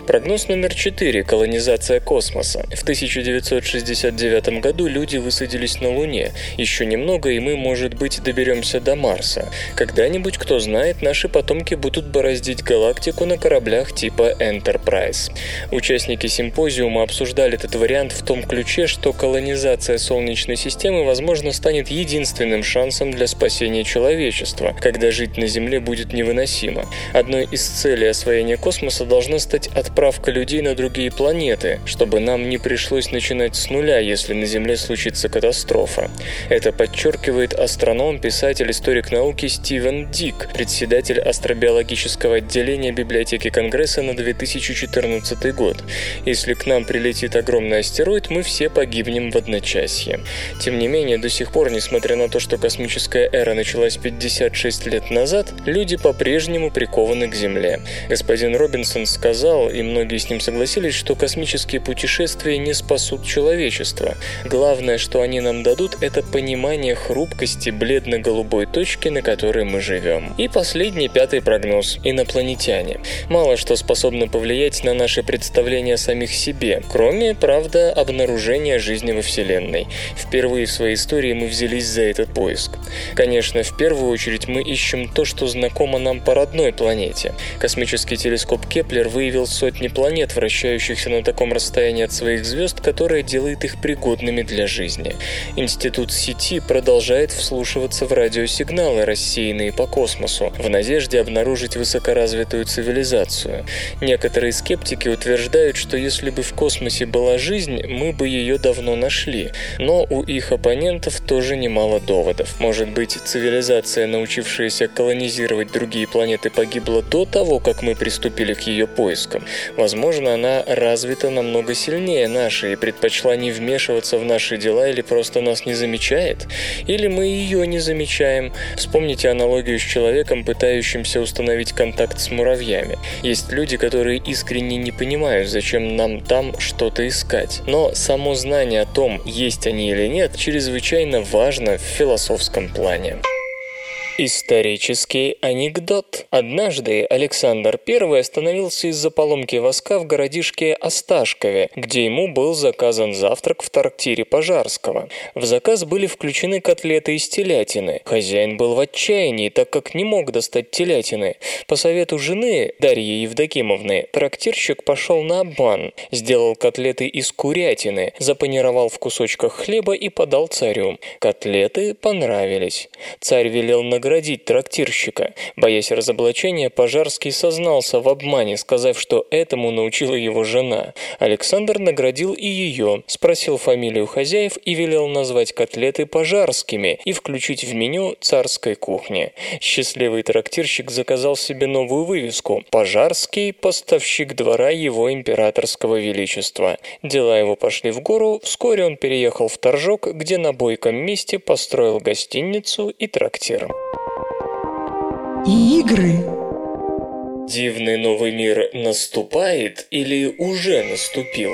Прогноз номер 4. Колонизация космоса. В 1969 году люди высадились на Луне. Еще немного, и мы, может быть, доберемся до Марса. Когда-нибудь, кто знает, наши потомки будут бороздить галактику на кораблях типа Enterprise. Участники симпозиума обсуждали этот вариант в том ключе, что колонизация Солнечной системы, возможно, станет единственным шансом для спасения человечества, когда жить на Земле будет невыносимо. Одной из целей освоения космоса должна стать отправка людей на другие планеты, чтобы нам не пришлось начинать с нуля, если на Земле случится катастрофа. Это подчеркивает астроном, писатель, историк науки Стивен Дик, председатель астробиологического отделения библиотеки Конгресса на 2014 год. Если к нам прилетит огромный астероид, мы все погибнем в одночасье. Тем не менее, до сих пор, несмотря на то, что космическая эра началась 56 лет назад, люди по-прежнему прикованы к Земле. Господин Робинсон сказал, и многие с ним согласились, что космические путешествия не спасут человечество. Главное, что они нам дадут, это понимание хрупкости бледно-голубой точки, на которой мы живем. И последний, пятый прогноз – инопланетяне. Мало что способно повлиять на наши представления о самих себе, кроме, правда, обнаружения жизни во Вселенной. Впервые в своей истории мы взялись за этот поиск. Конечно, в первую очередь мы ищем то, что знакомо нам по родной планете. Космический телескоп Кеплер выявил сотни планет, вращающихся на таком расстоянии от своих звезд, которое делает их пригодными для жизни. Институт SETI продолжает вслушиваться в радиосигналы, рассеянные по космосу, в надежде обнаружить высокоразвитую цивилизацию. Некоторые скептики утверждают, что если бы в космосе была жизнь, мы бы ее давно нашли. Но у их оппонентов тоже немало доводов. Может быть, цивилизация, научившаяся колонизировать другие планеты, погибла до того, как мы приступили к ее поискам. Возможно, она развита намного сильнее нашей и предпочла не вмешиваться в наши дела или просто нас не замечает. Или мы ее не замечаем. Вспомните аналогию с человеком, пытающимся установить контакт с муравьями. Есть люди, которые искренне не понимают, зачем нам там что-то искать. Но само знание о том, есть они или нет, чрезвычайно важно в философском плане. Исторический анекдот. Однажды Александр I остановился из-за поломки воска в городишке Осташкове, где ему был заказан завтрак в трактире Пожарского. В заказ были включены котлеты из телятины. Хозяин был в отчаянии, так как не мог достать телятины. По совету жены, Дарьи Евдокимовны, трактирщик пошел на обман. Сделал котлеты из курятины, запанировал в кусочках хлеба и подал царю. Котлеты понравились. Царь велел наградить наградить трактирщика. Боясь разоблачения, Пожарский сознался в обмане, сказав, что этому научила его жена. Александр наградил и ее, спросил фамилию хозяев и велел назвать котлеты пожарскими и включить в меню царской кухни. Счастливый трактирщик заказал себе новую вывеску «Пожарский, поставщик двора его императорского величества». Дела его пошли в гору, вскоре он переехал в Торжок, где на бойком месте построил гостиницу и трактир игры. Дивный новый мир наступает или уже наступил?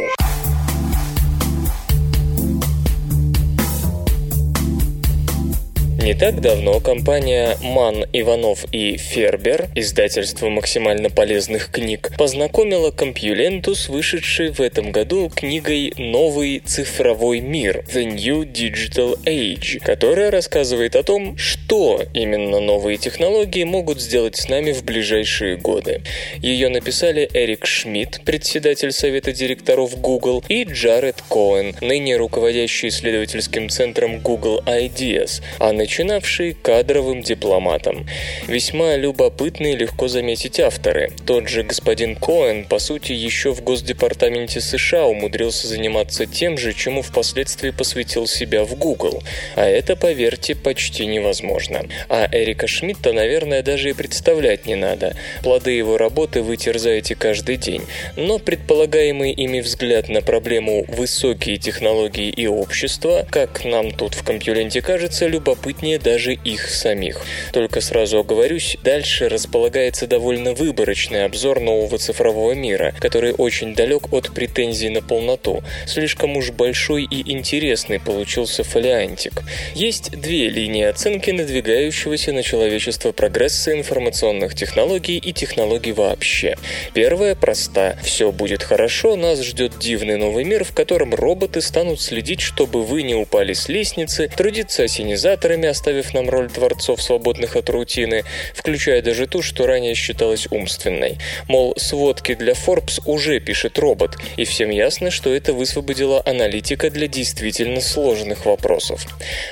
Не так давно компания Ман, Иванов и Фербер, издательство максимально полезных книг, познакомила компьюленту с вышедшей в этом году книгой «Новый цифровой мир» The New Digital Age, которая рассказывает о том, что именно новые технологии могут сделать с нами в ближайшие годы. Ее написали Эрик Шмидт, председатель совета директоров Google, и Джаред Коэн, ныне руководящий исследовательским центром Google Ideas, а начинавший кадровым дипломатом. Весьма любопытные легко заметить авторы. Тот же господин Коэн, по сути, еще в Госдепартаменте США умудрился заниматься тем же, чему впоследствии посвятил себя в Google. А это, поверьте, почти невозможно. А Эрика Шмидта, наверное, даже и представлять не надо. Плоды его работы вы терзаете каждый день. Но предполагаемый ими взгляд на проблему «высокие технологии и общество», как нам тут в компьюленте кажется, любопытнее любопытнее даже их самих. Только сразу оговорюсь, дальше располагается довольно выборочный обзор нового цифрового мира, который очень далек от претензий на полноту. Слишком уж большой и интересный получился фолиантик. Есть две линии оценки надвигающегося на человечество прогресса информационных технологий и технологий вообще. Первая проста. Все будет хорошо, нас ждет дивный новый мир, в котором роботы станут следить, чтобы вы не упали с лестницы, трудиться осенизаторами, оставив нам роль творцов, свободных от рутины, включая даже ту, что ранее считалась умственной. Мол, сводки для Forbes уже пишет робот, и всем ясно, что это высвободило аналитика для действительно сложных вопросов.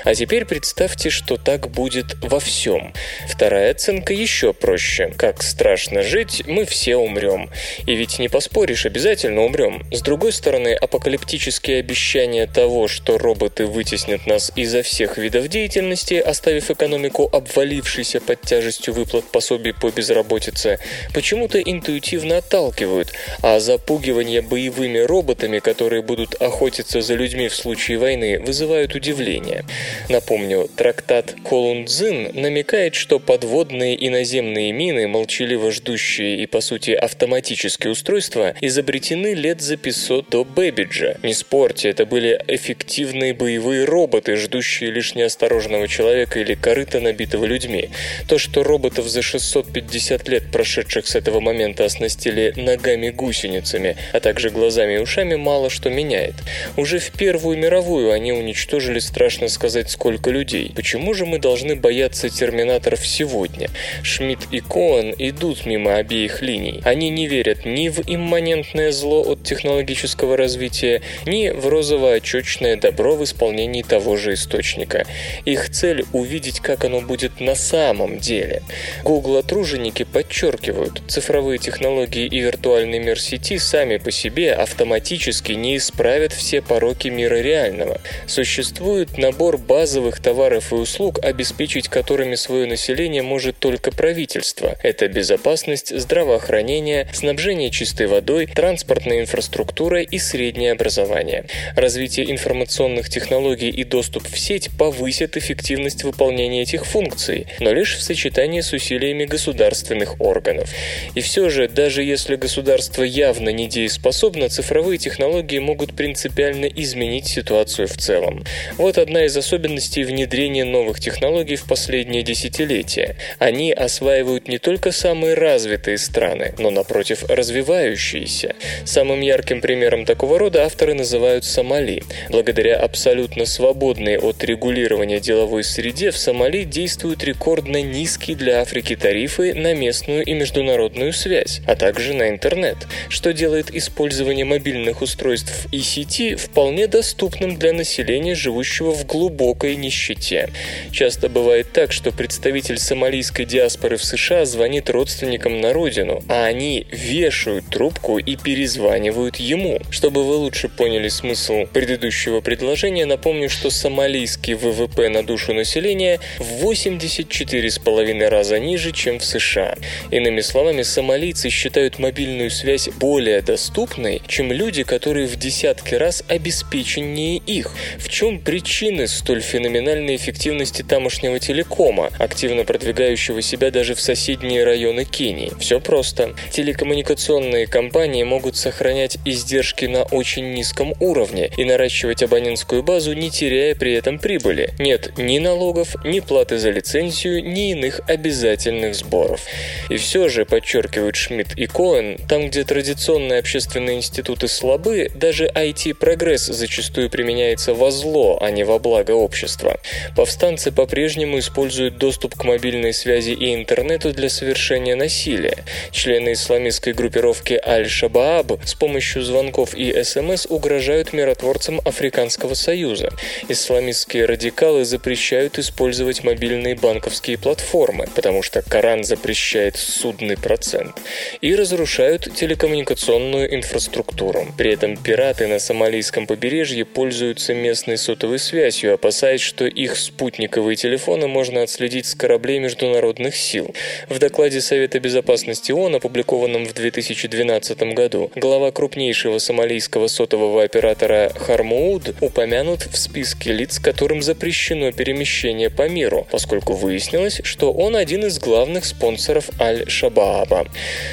А теперь представьте, что так будет во всем. Вторая оценка еще проще. Как страшно жить, мы все умрем. И ведь не поспоришь, обязательно умрем. С другой стороны, апокалиптические обещания того, что роботы вытеснят нас изо всех видов деятельности, власти, оставив экономику обвалившейся под тяжестью выплат пособий по безработице, почему-то интуитивно отталкивают, а запугивание боевыми роботами, которые будут охотиться за людьми в случае войны, вызывают удивление. Напомню, трактат Колундзин намекает, что подводные и наземные мины, молчаливо ждущие и, по сути, автоматические устройства, изобретены лет за 500 до Бэбиджа. Не спорьте, это были эффективные боевые роботы, ждущие лишь неосторожного человека или корыта, набитого людьми. То, что роботов за 650 лет, прошедших с этого момента, оснастили ногами-гусеницами, а также глазами и ушами, мало что меняет. Уже в Первую мировую они уничтожили, страшно сказать, сколько людей. Почему же мы должны бояться терминаторов сегодня? Шмидт и Коэн идут мимо обеих линий. Они не верят ни в имманентное зло от технологического развития, ни в розово-очечное добро в исполнении того же источника. Их цель – увидеть, как оно будет на самом деле. Google-труженики подчеркивают, цифровые технологии и виртуальный мир сети сами по себе автоматически не исправят все пороки мира реального. Существует набор базовых товаров и услуг, обеспечить которыми свое население может только правительство. Это безопасность, здравоохранение, снабжение чистой водой, транспортная инфраструктура и среднее образование. Развитие информационных технологий и доступ в сеть повысят эффективность выполнения этих функций, но лишь в сочетании с усилиями государственных органов. И все же, даже если государство явно недееспособно, цифровые технологии могут принципиально изменить ситуацию в целом. Вот одна из особенностей внедрения новых технологий в последние десятилетия. Они осваивают не только самые развитые страны, но, напротив, развивающиеся. Самым ярким примером такого рода авторы называют Сомали. Благодаря абсолютно свободной от регулирования деловой среде в Сомали действуют рекордно низкие для Африки тарифы на местную и международную связь, а также на интернет, что делает использование мобильных устройств и сети вполне доступным для населения, живущего в глубокой нищете. Часто бывает так, что представитель сомалийской диаспоры в США звонит родственникам на родину, а они вешают трубку и перезванивают ему. Чтобы вы лучше поняли смысл предыдущего предложения, напомню, что сомалийский ВВП на душу населения в 84,5 раза ниже, чем в США. Иными словами, сомалийцы считают мобильную связь более доступной, чем люди, которые в десятки раз обеспеченнее их. В чем причины столь феноменальной эффективности тамошнего телекома, активно продвигающего себя даже в соседние районы Кении? Все просто. Телекоммуникационные компании могут сохранять издержки на очень низком уровне и наращивать абонентскую базу, не теряя при этом прибыли. Нет ни налогов, ни платы за лицензию, ни иных обязательных сборов. И все же, подчеркивают Шмидт и Коэн, там, где традиционные общественные институты слабы, даже IT-прогресс зачастую применяется во зло, а не во благо общества. Повстанцы по-прежнему используют доступ к мобильной связи и интернету для совершения насилия. Члены исламистской группировки Аль-Шабааб с помощью звонков и СМС угрожают миротворцам Африканского Союза. Исламистские радикалы запрещают использовать мобильные банковские платформы, потому что Коран запрещает судный процент, и разрушают телекоммуникационную инфраструктуру. При этом пираты на сомалийском побережье пользуются местной сотовой связью, опасаясь, что их спутниковые телефоны можно отследить с кораблей международных сил. В докладе Совета безопасности ООН, опубликованном в 2012 году, глава крупнейшего сомалийского сотового оператора Хармууд упомянут в списке лиц, которым запрещено перемещение по миру, поскольку выяснилось, что он один из главных спонсоров Аль-Шабааба.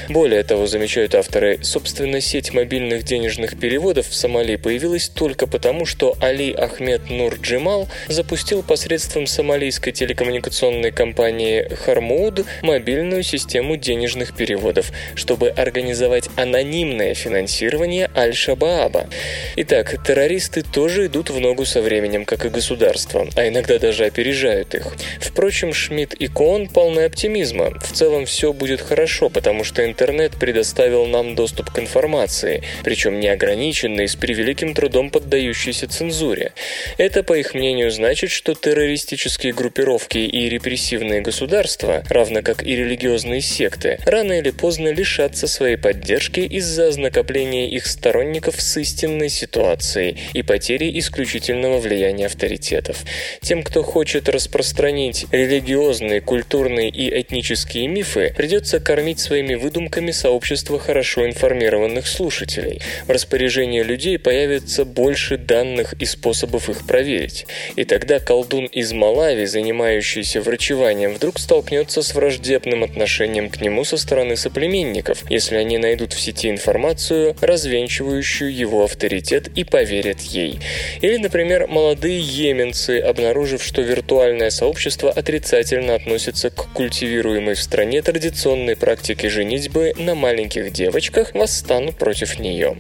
Более того, замечают авторы, собственно, сеть мобильных денежных переводов в Сомали появилась только потому, что Али Ахмед Нур Джимал запустил посредством сомалийской телекоммуникационной компании Хармууд мобильную систему денежных переводов, чтобы организовать анонимное финансирование Аль-Шабааба. Итак, террористы тоже идут в ногу со временем, как и государство, а иногда даже опережают их. Впрочем, Шмидт и Коон полны оптимизма. В целом все будет хорошо, потому что интернет предоставил нам доступ к информации, причем неограниченный, с превеликим трудом поддающийся цензуре. Это, по их мнению, значит, что террористические группировки и репрессивные государства, равно как и религиозные секты, рано или поздно лишатся своей поддержки из-за ознакомления их сторонников с истинной ситуацией и потери исключительного влияния авторитетов. Тем, кто хочет распространить религиозные, культурные и этнические мифы, придется кормить своими выдумками сообщество хорошо информированных слушателей. В распоряжении людей появится больше данных и способов их проверить. И тогда колдун из Малави, занимающийся врачеванием, вдруг столкнется с враждебным отношением к нему со стороны соплеменников, если они найдут в сети информацию, развенчивающую его авторитет и поверят ей. Или, например, молодые йеменцы, обнаружив, что виртуальное сообщество отрицательно относится к культивируемой в стране традиционной практике женитьбы на маленьких девочках, восстанут против нее.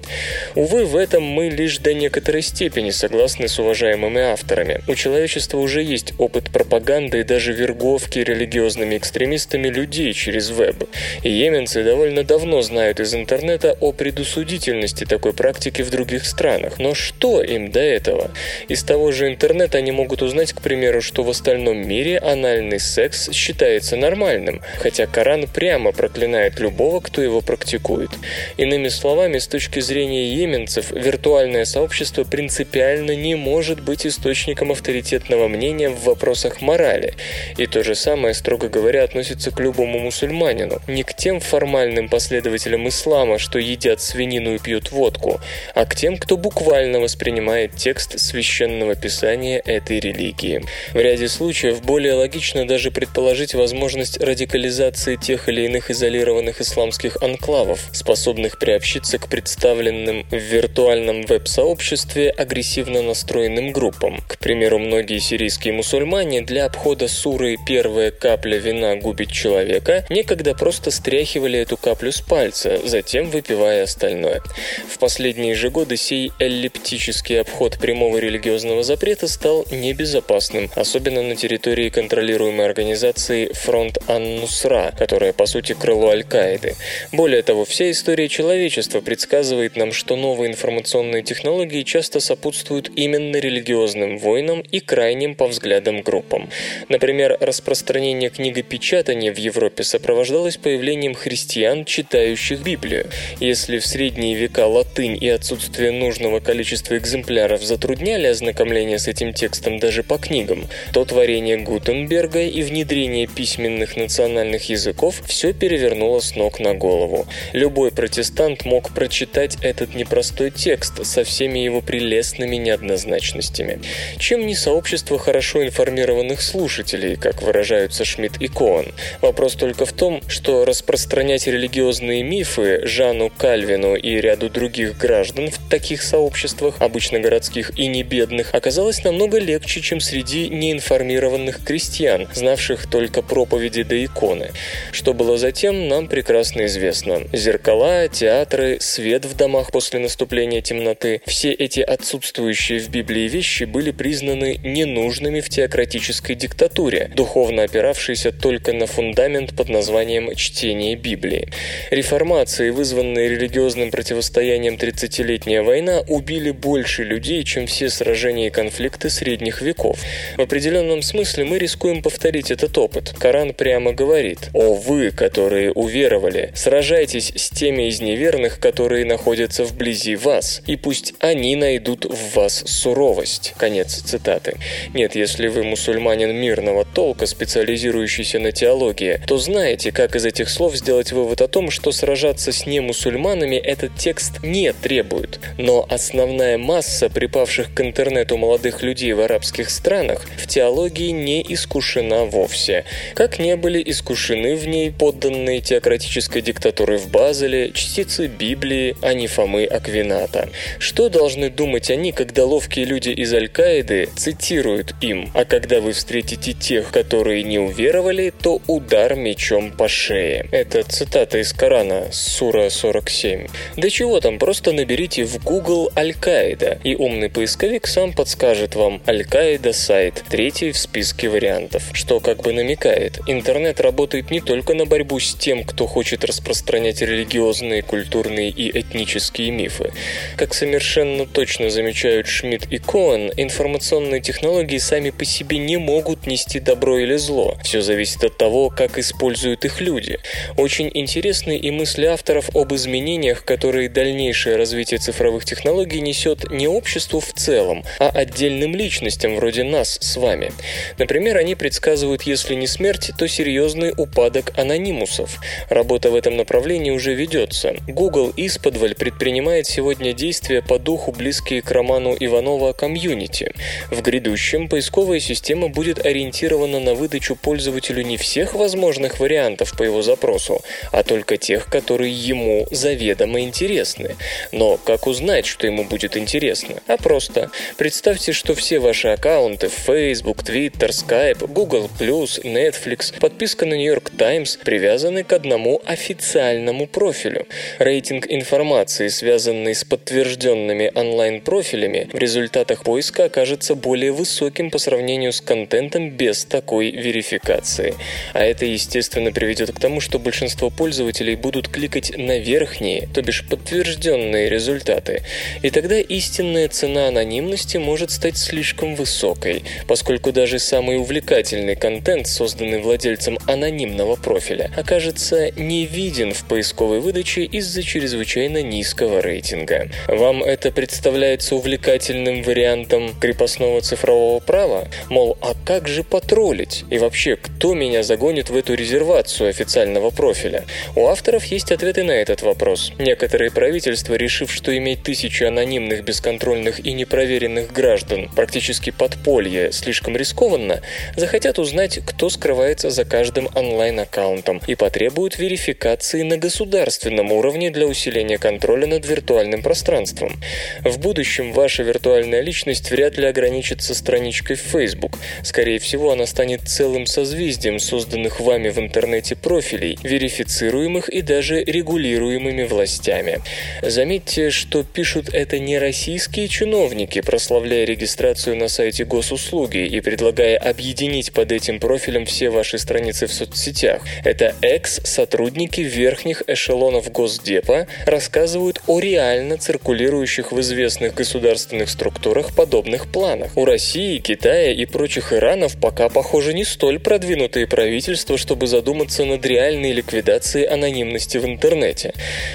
Увы, в этом мы лишь до некоторой степени согласны с уважаемыми авторами. У человечества уже есть опыт пропаганды и даже верговки религиозными экстремистами людей через веб. И йеменцы довольно давно знают из интернета о предусудительности такой практики в других странах. Но что им до этого? Из того же интернета они могут узнать, к примеру, что в остальном мире анальный секс считается нормальным, хотя Коран прямо проклинает любого, кто его практикует. Иными словами, с точки зрения йеменцев, виртуальное сообщество принципиально не может быть источником авторитетного мнения в вопросах морали. И то же самое, строго говоря, относится к любому мусульманину. Не к тем формальным последователям ислама, что едят свинину и пьют водку, а к тем, кто буквально воспринимает текст священного писания этой религии. В ряде случаев более логично даже предположить возможность радикализации тех или иных изолированных исламских анклавов, способных приобщиться к представленным в виртуальном веб-сообществе агрессивно настроенным группам. К примеру, многие сирийские мусульмане для обхода суры «Первая капля вина губит человека» некогда просто стряхивали эту каплю с пальца, затем выпивая остальное. В последние же годы сей эллиптический обход прямого религиозного запрета стал небезопасным, особенно на территории контролируемой организации Фронт Ан-Нусра, которая по сути крыло Аль-Каиды. Более того, вся история человечества предсказывает нам, что новые информационные технологии часто сопутствуют именно религиозным войнам и крайним по взглядам группам. Например, распространение книгопечатания в Европе сопровождалось появлением христиан, читающих Библию. Если в средние века латынь и отсутствие нужного количества экземпляров затрудняли ознакомление с этим текстом даже по книгам, то творение Гутенберга и внедрение письменных национальных языков все перевернуло с ног на голову. Любой протестант мог прочитать этот непростой текст со всеми его прелестными неоднозначностями. Чем не сообщество хорошо информированных слушателей, как выражаются Шмидт и Коэн? Вопрос только в том, что распространять религиозные мифы Жану Кальвину и ряду других граждан в таких сообществах, обычно городских и не бедных, оказалось намного легче, чем среди неинформированных крестьян, знавших только проповеди до иконы. Что было затем, нам прекрасно известно. Зеркала, театры, свет в домах после наступления темноты – все эти отсутствующие в Библии вещи были признаны ненужными в теократической диктатуре, духовно опиравшейся только на фундамент под названием «чтение Библии». Реформации, вызванные религиозным противостоянием 30-летняя война, убили больше людей, чем все сражения и конфликты средних веков. В определенном смысле мы рискуем повторить этот опыт. Коран прямо говорит «О вы, которые уверовали, сражайтесь с теми из неверных, которые находятся вблизи вас, и пусть они найдут в вас суровость». Конец цитаты. Нет, если вы мусульманин мирного толка, специализирующийся на теологии, то знаете, как из этих слов сделать вывод о том, что сражаться с немусульманами этот текст не требует. Но основная масса припавших к интернету молодых людей в арабских странах в теологии не искушена вовсе. Как не были искушены в ней подданные теократической диктатуры в Базеле, частицы Библии, а не Фомы Аквината. Что должны думать они, когда ловкие люди из Аль-Каиды цитируют им, а когда вы встретите тех, которые не уверовали, то удар мечом по шее. Это цитата из Корана, Сура 47. Да чего там, просто наберите в Google Аль-Каида, и умный поисковик сам подскажет вам Аль-Каида сайт, третий в списке вариантов, что как бы намекает, интернет работает не только на борьбу с тем, кто хочет распространять религиозные, культурные и этнические мифы. Как совершенно точно замечают Шмидт и Коэн, информационные технологии сами по себе не могут нести добро или зло. Все зависит от того, как используют их люди. Очень интересны и мысли авторов об изменениях, которые дальнейшее развитие цифровых технологий несет не обществу в целом, а отдельным личностям вроде нас с вами. Например, они предсказывают, если не смерть, то серьезный упадок анонимусов. Работа в этом направлении уже ведется. Google исподволь предпринимает сегодня действия по духу, близкие к роману Иванова «Комьюнити». В грядущем поисковая система будет ориентирована на выдачу пользователю не всех возможных вариантов по его запросу, а только тех, которые ему заведомо интересны. Но как узнать, что ему будет интересно? А просто. Представьте, что все ваши аккаунты Facebook, Twitter, Skype, Google+, Netflix, подписка на New York Times привязаны к одному официальному профилю. Рейтинг информации, связанный с подтвержденными онлайн-профилями, в результатах поиска окажется более высоким по сравнению с контентом без такой верификации. А это, естественно, приведет к тому, что большинство пользователей будут кликать на верхние, то бишь подтвержденные результаты. И тогда истинная цена анонимности может стать слишком высокой, поскольку даже самый увлекательный контент, созданный владельцем анонимного профиля, окажется не виден в поисковой выдаче из-за чрезвычайно низкого рейтинга. Вам это представляется увлекательным вариантом крепостного цифрового права? Мол, а как же потроллить? И вообще, кто меня загонит в эту резервацию официального профиля? У авторов есть ответы на этот вопрос. Некоторые правительства, решив, что иметь тысячи анонимных, бесконтрольных и непроверенных граждан практически подполье слишком рискованно, захотят узнать, кто скрывается за каждым онлайн-аккаунтом и потребуют верификации на государственном уровне для усиления контроля над виртуальным пространством. В будущем ваша виртуальная личность вряд ли ограничится страничкой в Facebook. Скорее всего, она станет целым созвездием созданных вами в интернете профилей, верифицируемых и даже регулируемыми властями. Заметьте, что пишут это не российские чиновники, прославляя регистрацию на сайте госуслуги и предлагая объединить под этим профилем все ваши страницы в соцсетях. Это экс-сотрудники верхних эшелонов Госдепа рассказывают о реально циркулирующих в известных государственных структурах подобных планах. У России, Китая и прочих Иранов пока, похоже, не столь продвинутые правительства, чтобы задуматься над реальной ликвидацией анонимности в интернете.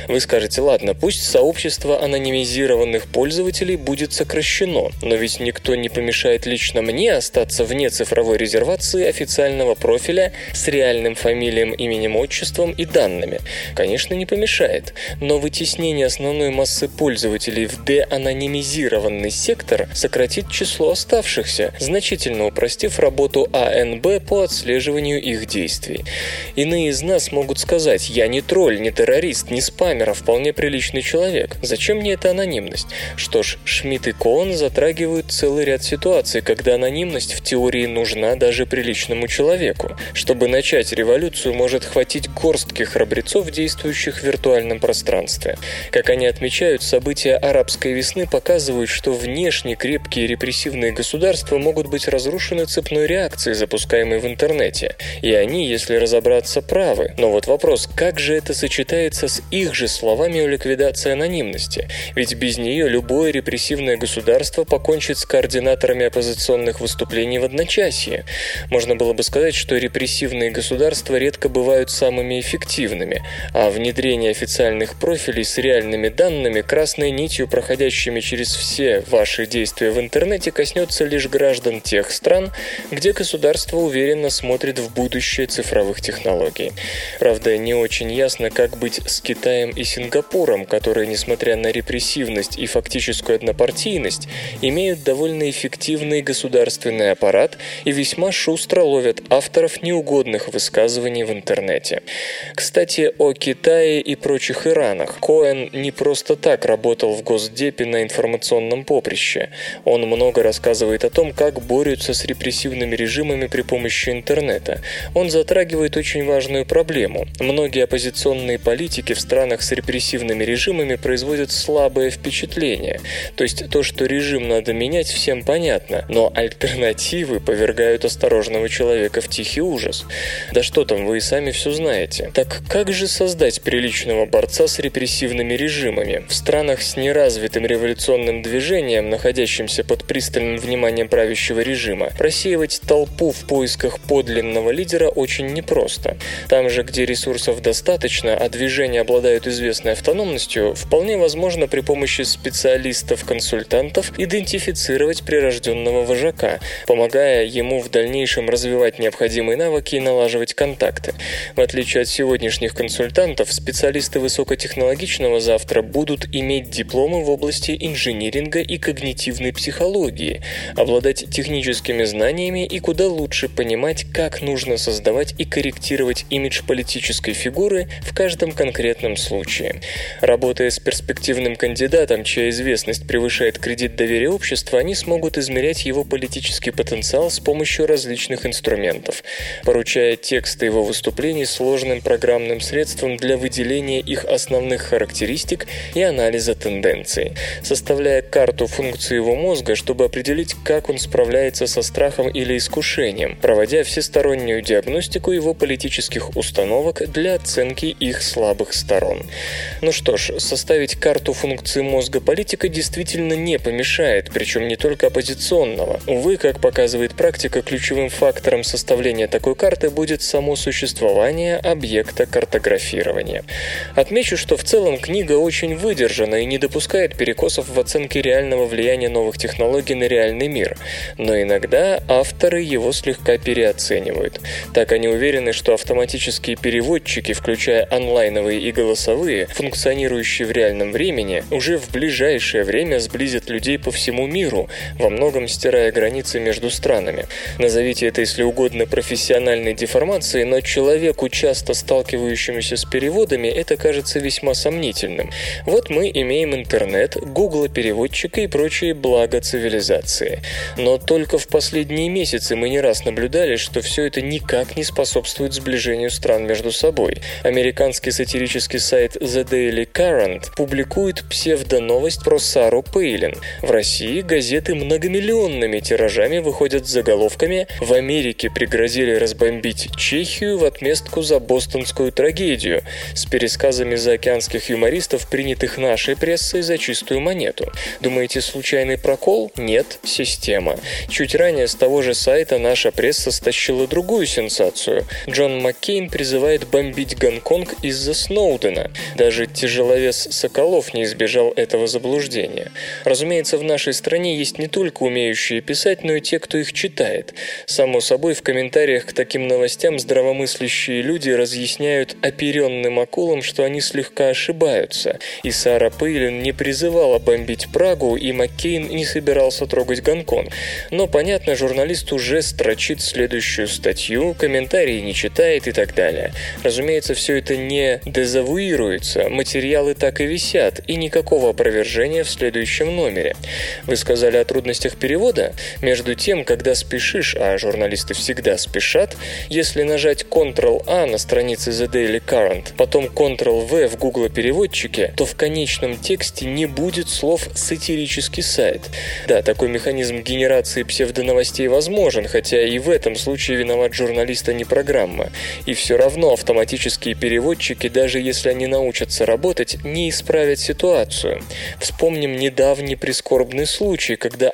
Вы скажете, ладно, пусть сообщество анонимизированных пользователей будет сокращено, но ведь никто не помешает лично мне остаться вне цифровой резервации официального профиля с реальным фамилием, именем, отчеством и данными. Конечно, не помешает, но вытеснение основной массы пользователей в деанонимизированный сектор сократит число оставшихся, значительно упростив работу АНБ по отслеживанию их действий. Иные из нас могут сказать, я не тролль, не террорист, не спамер, а вполне приличный человек. Зачем мне эта анонимность? Что ж, Шмидт и Коэн затрагивают целый ряд ситуаций, когда анонимность в теории нужна даже приличному человеку. Чтобы начать революцию, может хватить горстки храбрецов, действующих в виртуальном пространстве. Как они отмечают, события арабской весны показывают, что внешне крепкие репрессивные государства могут быть разрушены цепной реакцией, запускаемой в интернете. И они, если разобраться, правы. Но вот вопрос, как же это сочетается с их же словами о ликвидации анонимности? Ведь без нее любое репрессивное государство покончит с координаторами оппозиционных выступлений в одночасье. Можно было бы сказать, что репрессивные государства редко бывают самыми эффективными, а внедрение официальных профилей с реальными данными, красной нитью, проходящими через все ваши действия в интернете, коснется лишь граждан тех стран, где государство уверенно смотрит в будущее цифровых технологий. Правда, не очень ясно, как быть с Китаем и Сингапуром, которые, несмотря на репрессивность и фактическую однопартийность, имеют довольно эффективный государственный аппарат и весьма шустро ловят авторов неугодных высказываний в интернете. Кстати, о Китае и прочих Иранах. Коэн не просто так работал в Госдепе на информационном поприще. Он много рассказывает о том, как борются с репрессивными режимами при помощи интернета. Он затрагивает очень важную проблему. Многие оппозиционные политики в странах с репрессивными режимами производят слабое впечатление. То есть то, что режим надо менять, всем понятно, но альтернативы повергают осторожного человека в тихий ужас. Да что там, вы и сами все знаете. Так как же создать приличного борца с репрессивными режимами? В странах с неразвитым революционным движением, находящимся под пристальным вниманием правящего режима, просеивать толпу в поисках подлинного лидера очень непросто. Там же, где ресурсов достаточно, а движения обладают известной автономностью, вполне возможно при помощи специалистов-консультантов идентифицировать прирожденного вожака, помогая ему в дальнейшем развивать необходимые навыки и налаживать контакты. В отличие от сегодняшних консультантов, специалисты высокотехнологичного завтра будут иметь дипломы в области инжиниринга и когнитивной психологии, обладать техническими знаниями и куда лучше понимать, как нужно создавать и корректировать имидж политической фигуры в каждом конкретном случае. Работая с перспективным кандидатом, чья известность превышает кредит доверия общества, они смогут измерять его политический потенциал с помощью различных инструментов, поручая тексты его выступлений сложным программным средством для выделения их основных характеристик и анализа тенденций, составляя карту функций его мозга, чтобы определить, как он справляется со страхом или искушением, проводя всестороннюю диагностику его политических установок для оценки их слабых сторон. Ну что ж, составить карту функций мозга политика действительно не помешает, причем не только оппозиционного. Увы, как показывает практика, ключевым фактором составления такой карты будет само существование объекта картографирования. Отмечу, что в целом книга очень выдержана и не допускает перекосов в оценке реального влияния новых технологий на реальный мир, но иногда авторы его слегка переоценивают. Так они уверены, что автоматические переводчики, включая онлайновые и голосовые, функционирующие в реальном времени, уже в ближайшее время сблизят людей по всему миру, во многом стирая границы между странами. Назовите это, если угодно, профессиональной деформацией, но человеку, часто сталкивающемуся с переводами, это кажется весьма сомнительным. Вот мы имеем интернет, гугла-переводчика и прочие блага цивилизации. Но только в последние месяцы мы не раз наблюдали, что все это никак не способствует сближению стран между собой. Американский сатирический сайт The Daily Current публикует псевдоновость про Сару Пейлин. В России газеты многомиллионными тиражами выходят с заголовками «В Америке пригрозили разбомбить Чехию в отместку за бостонскую трагедию» с пересказами заокеанских юмористов, принятых нашей прессой за чистую монету. Думаете, случайный прокол? Нет, система. Чуть ранее с того же сайта наша пресса стащила другую сенсацию. Джон Маккейн призывает бомбить Гонконг из-за Сноудена. Даже тяжеловес Соколов не избежал этого заблуждения. Разумеется, в нашей стране есть не только умеющие писать, но и те, кто их читает. Само собой, в комментариях к таким новостям здравомыслящие люди разъясняют оперенным акулам, что они слегка ошибаются. И Сара Пейлин не призывала бомбить Прагу, и Маккейн не собирался трогать Гонконг. Но, понятно, журналист уже строчит следующую статью, комментарии не читает и так далее. Разумеется, все это не дезавуируется, материалы так и висят, и никакого опровержения в следующем номере. Вы сказали о трудностях перевода? Между тем, когда спешишь, а журналисты всегда спешат, если нажать Ctrl-A на странице The Daily Current, потом Ctrl-V в Google переводчике, то в конечном тексте не будет слов «сатирический сайт». Да, такой механизм генерации псевдоновостей возможен, хотя и в этом случае виноват журналист, а не программа. И все равно автоматические переводчики, даже если они научатся работать, не исправят ситуацию. Вспомним недавний прискорбный случай, когда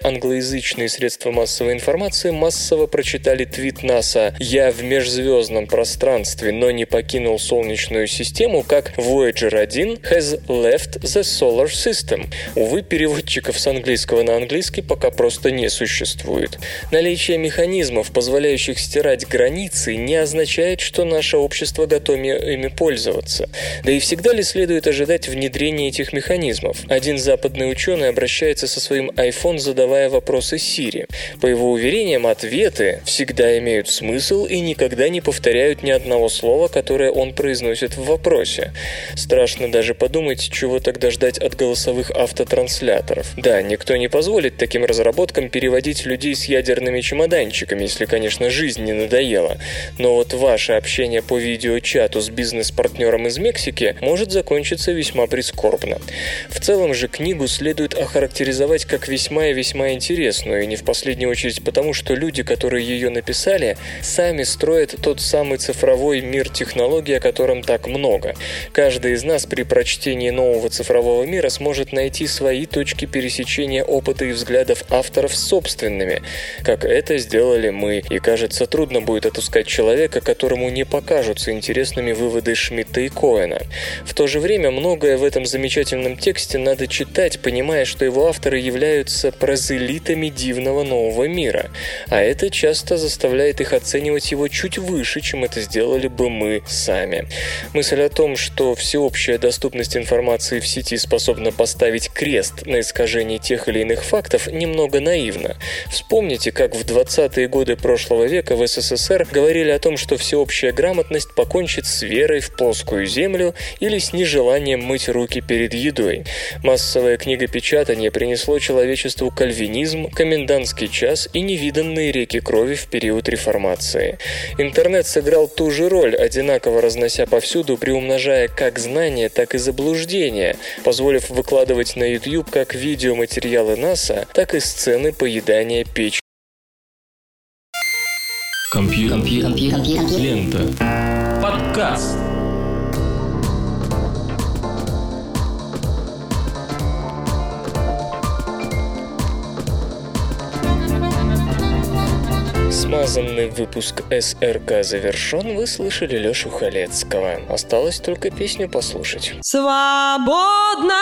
англоязычные средства массовой информации массово прочитали твит НАСА «Я в межзвездном пространстве, но не покинул Солнечную систему, как Voyager 1 has left the solar system». Увы, переводчиков с английского на английский пока просто не существует. Наличие механизмов, позволяющих стирать границы, не означает, что наше общество готово ими пользоваться. Да и всегда ли следует ожидать внедрения этих механизмов? Один западный ученый обращается со своим iPhone, задавая вопросы Siri. По его уверениям, ответы всегда имеют смысл и никогда не повторяют ни одного слова, которое он произносит в вопросе. Страшно даже подумать, чего тогда ждать от голосовых автотрансляторов. Да, никто не позволит таким разработкам переводить людей с ядерными чемоданчиками, если, конечно, жизнь не надоела. Но вот ваше общение по видеочату с бизнес-партнером из Мексики может закончиться весьма прискорбно. В целом же книгу следует охарактеризовать как весьма и весьма интересную, не в последнюю очередь потому, что люди, которые ее написали, сами строят тот самый цифровой мир технологий, о котором так много. Каждый из нас при прочтении нового цифрового мира сможет найти свои точки пересечения опыта и взглядов авторов собственными, как это сделали мы, и кажется, трудно будет отыскать человека, которому не покажутся интересными выводы Шмидта и Коэна. В то же время многое в этом замечательном тексте надо читать, понимая, что его авторы являются прозелитами дивного нового мира, а это часто заставляет их оценивать его чуть выше, чем это сделали бы мы сами. Мысль о том, что всеобщая доступность информации в сети способна поставить крест на искажении тех или иных фактов, немного наивна. Вспомните, как в 20-е годы прошлого века в СССР говорили о том, что всеобщая грамотность покончит с верой в плоскую землю или с нежеланием мыть руки перед едой. Массовое книгопечатание принесло человечеству кальвинизм, комендантский час и невиданные реки крови в период реформации. Интернет сыграл ту же роль, одинаково разнося повсюду, приумножая как знания, так и заблуждения, позволив выкладывать на YouTube как видеоматериалы НАСА, так и сцены поедания печи. Компьютер. Компьютер. Компьютер. Лента. Подкаст. Смазанный выпуск СРК завершен, вы слышали Лешу Халецкого. Осталось только песню послушать. Свободное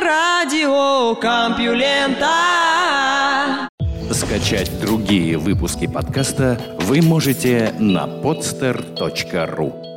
радио Компьюлента. Скачать другие выпуски подкаста вы можете на podster.ru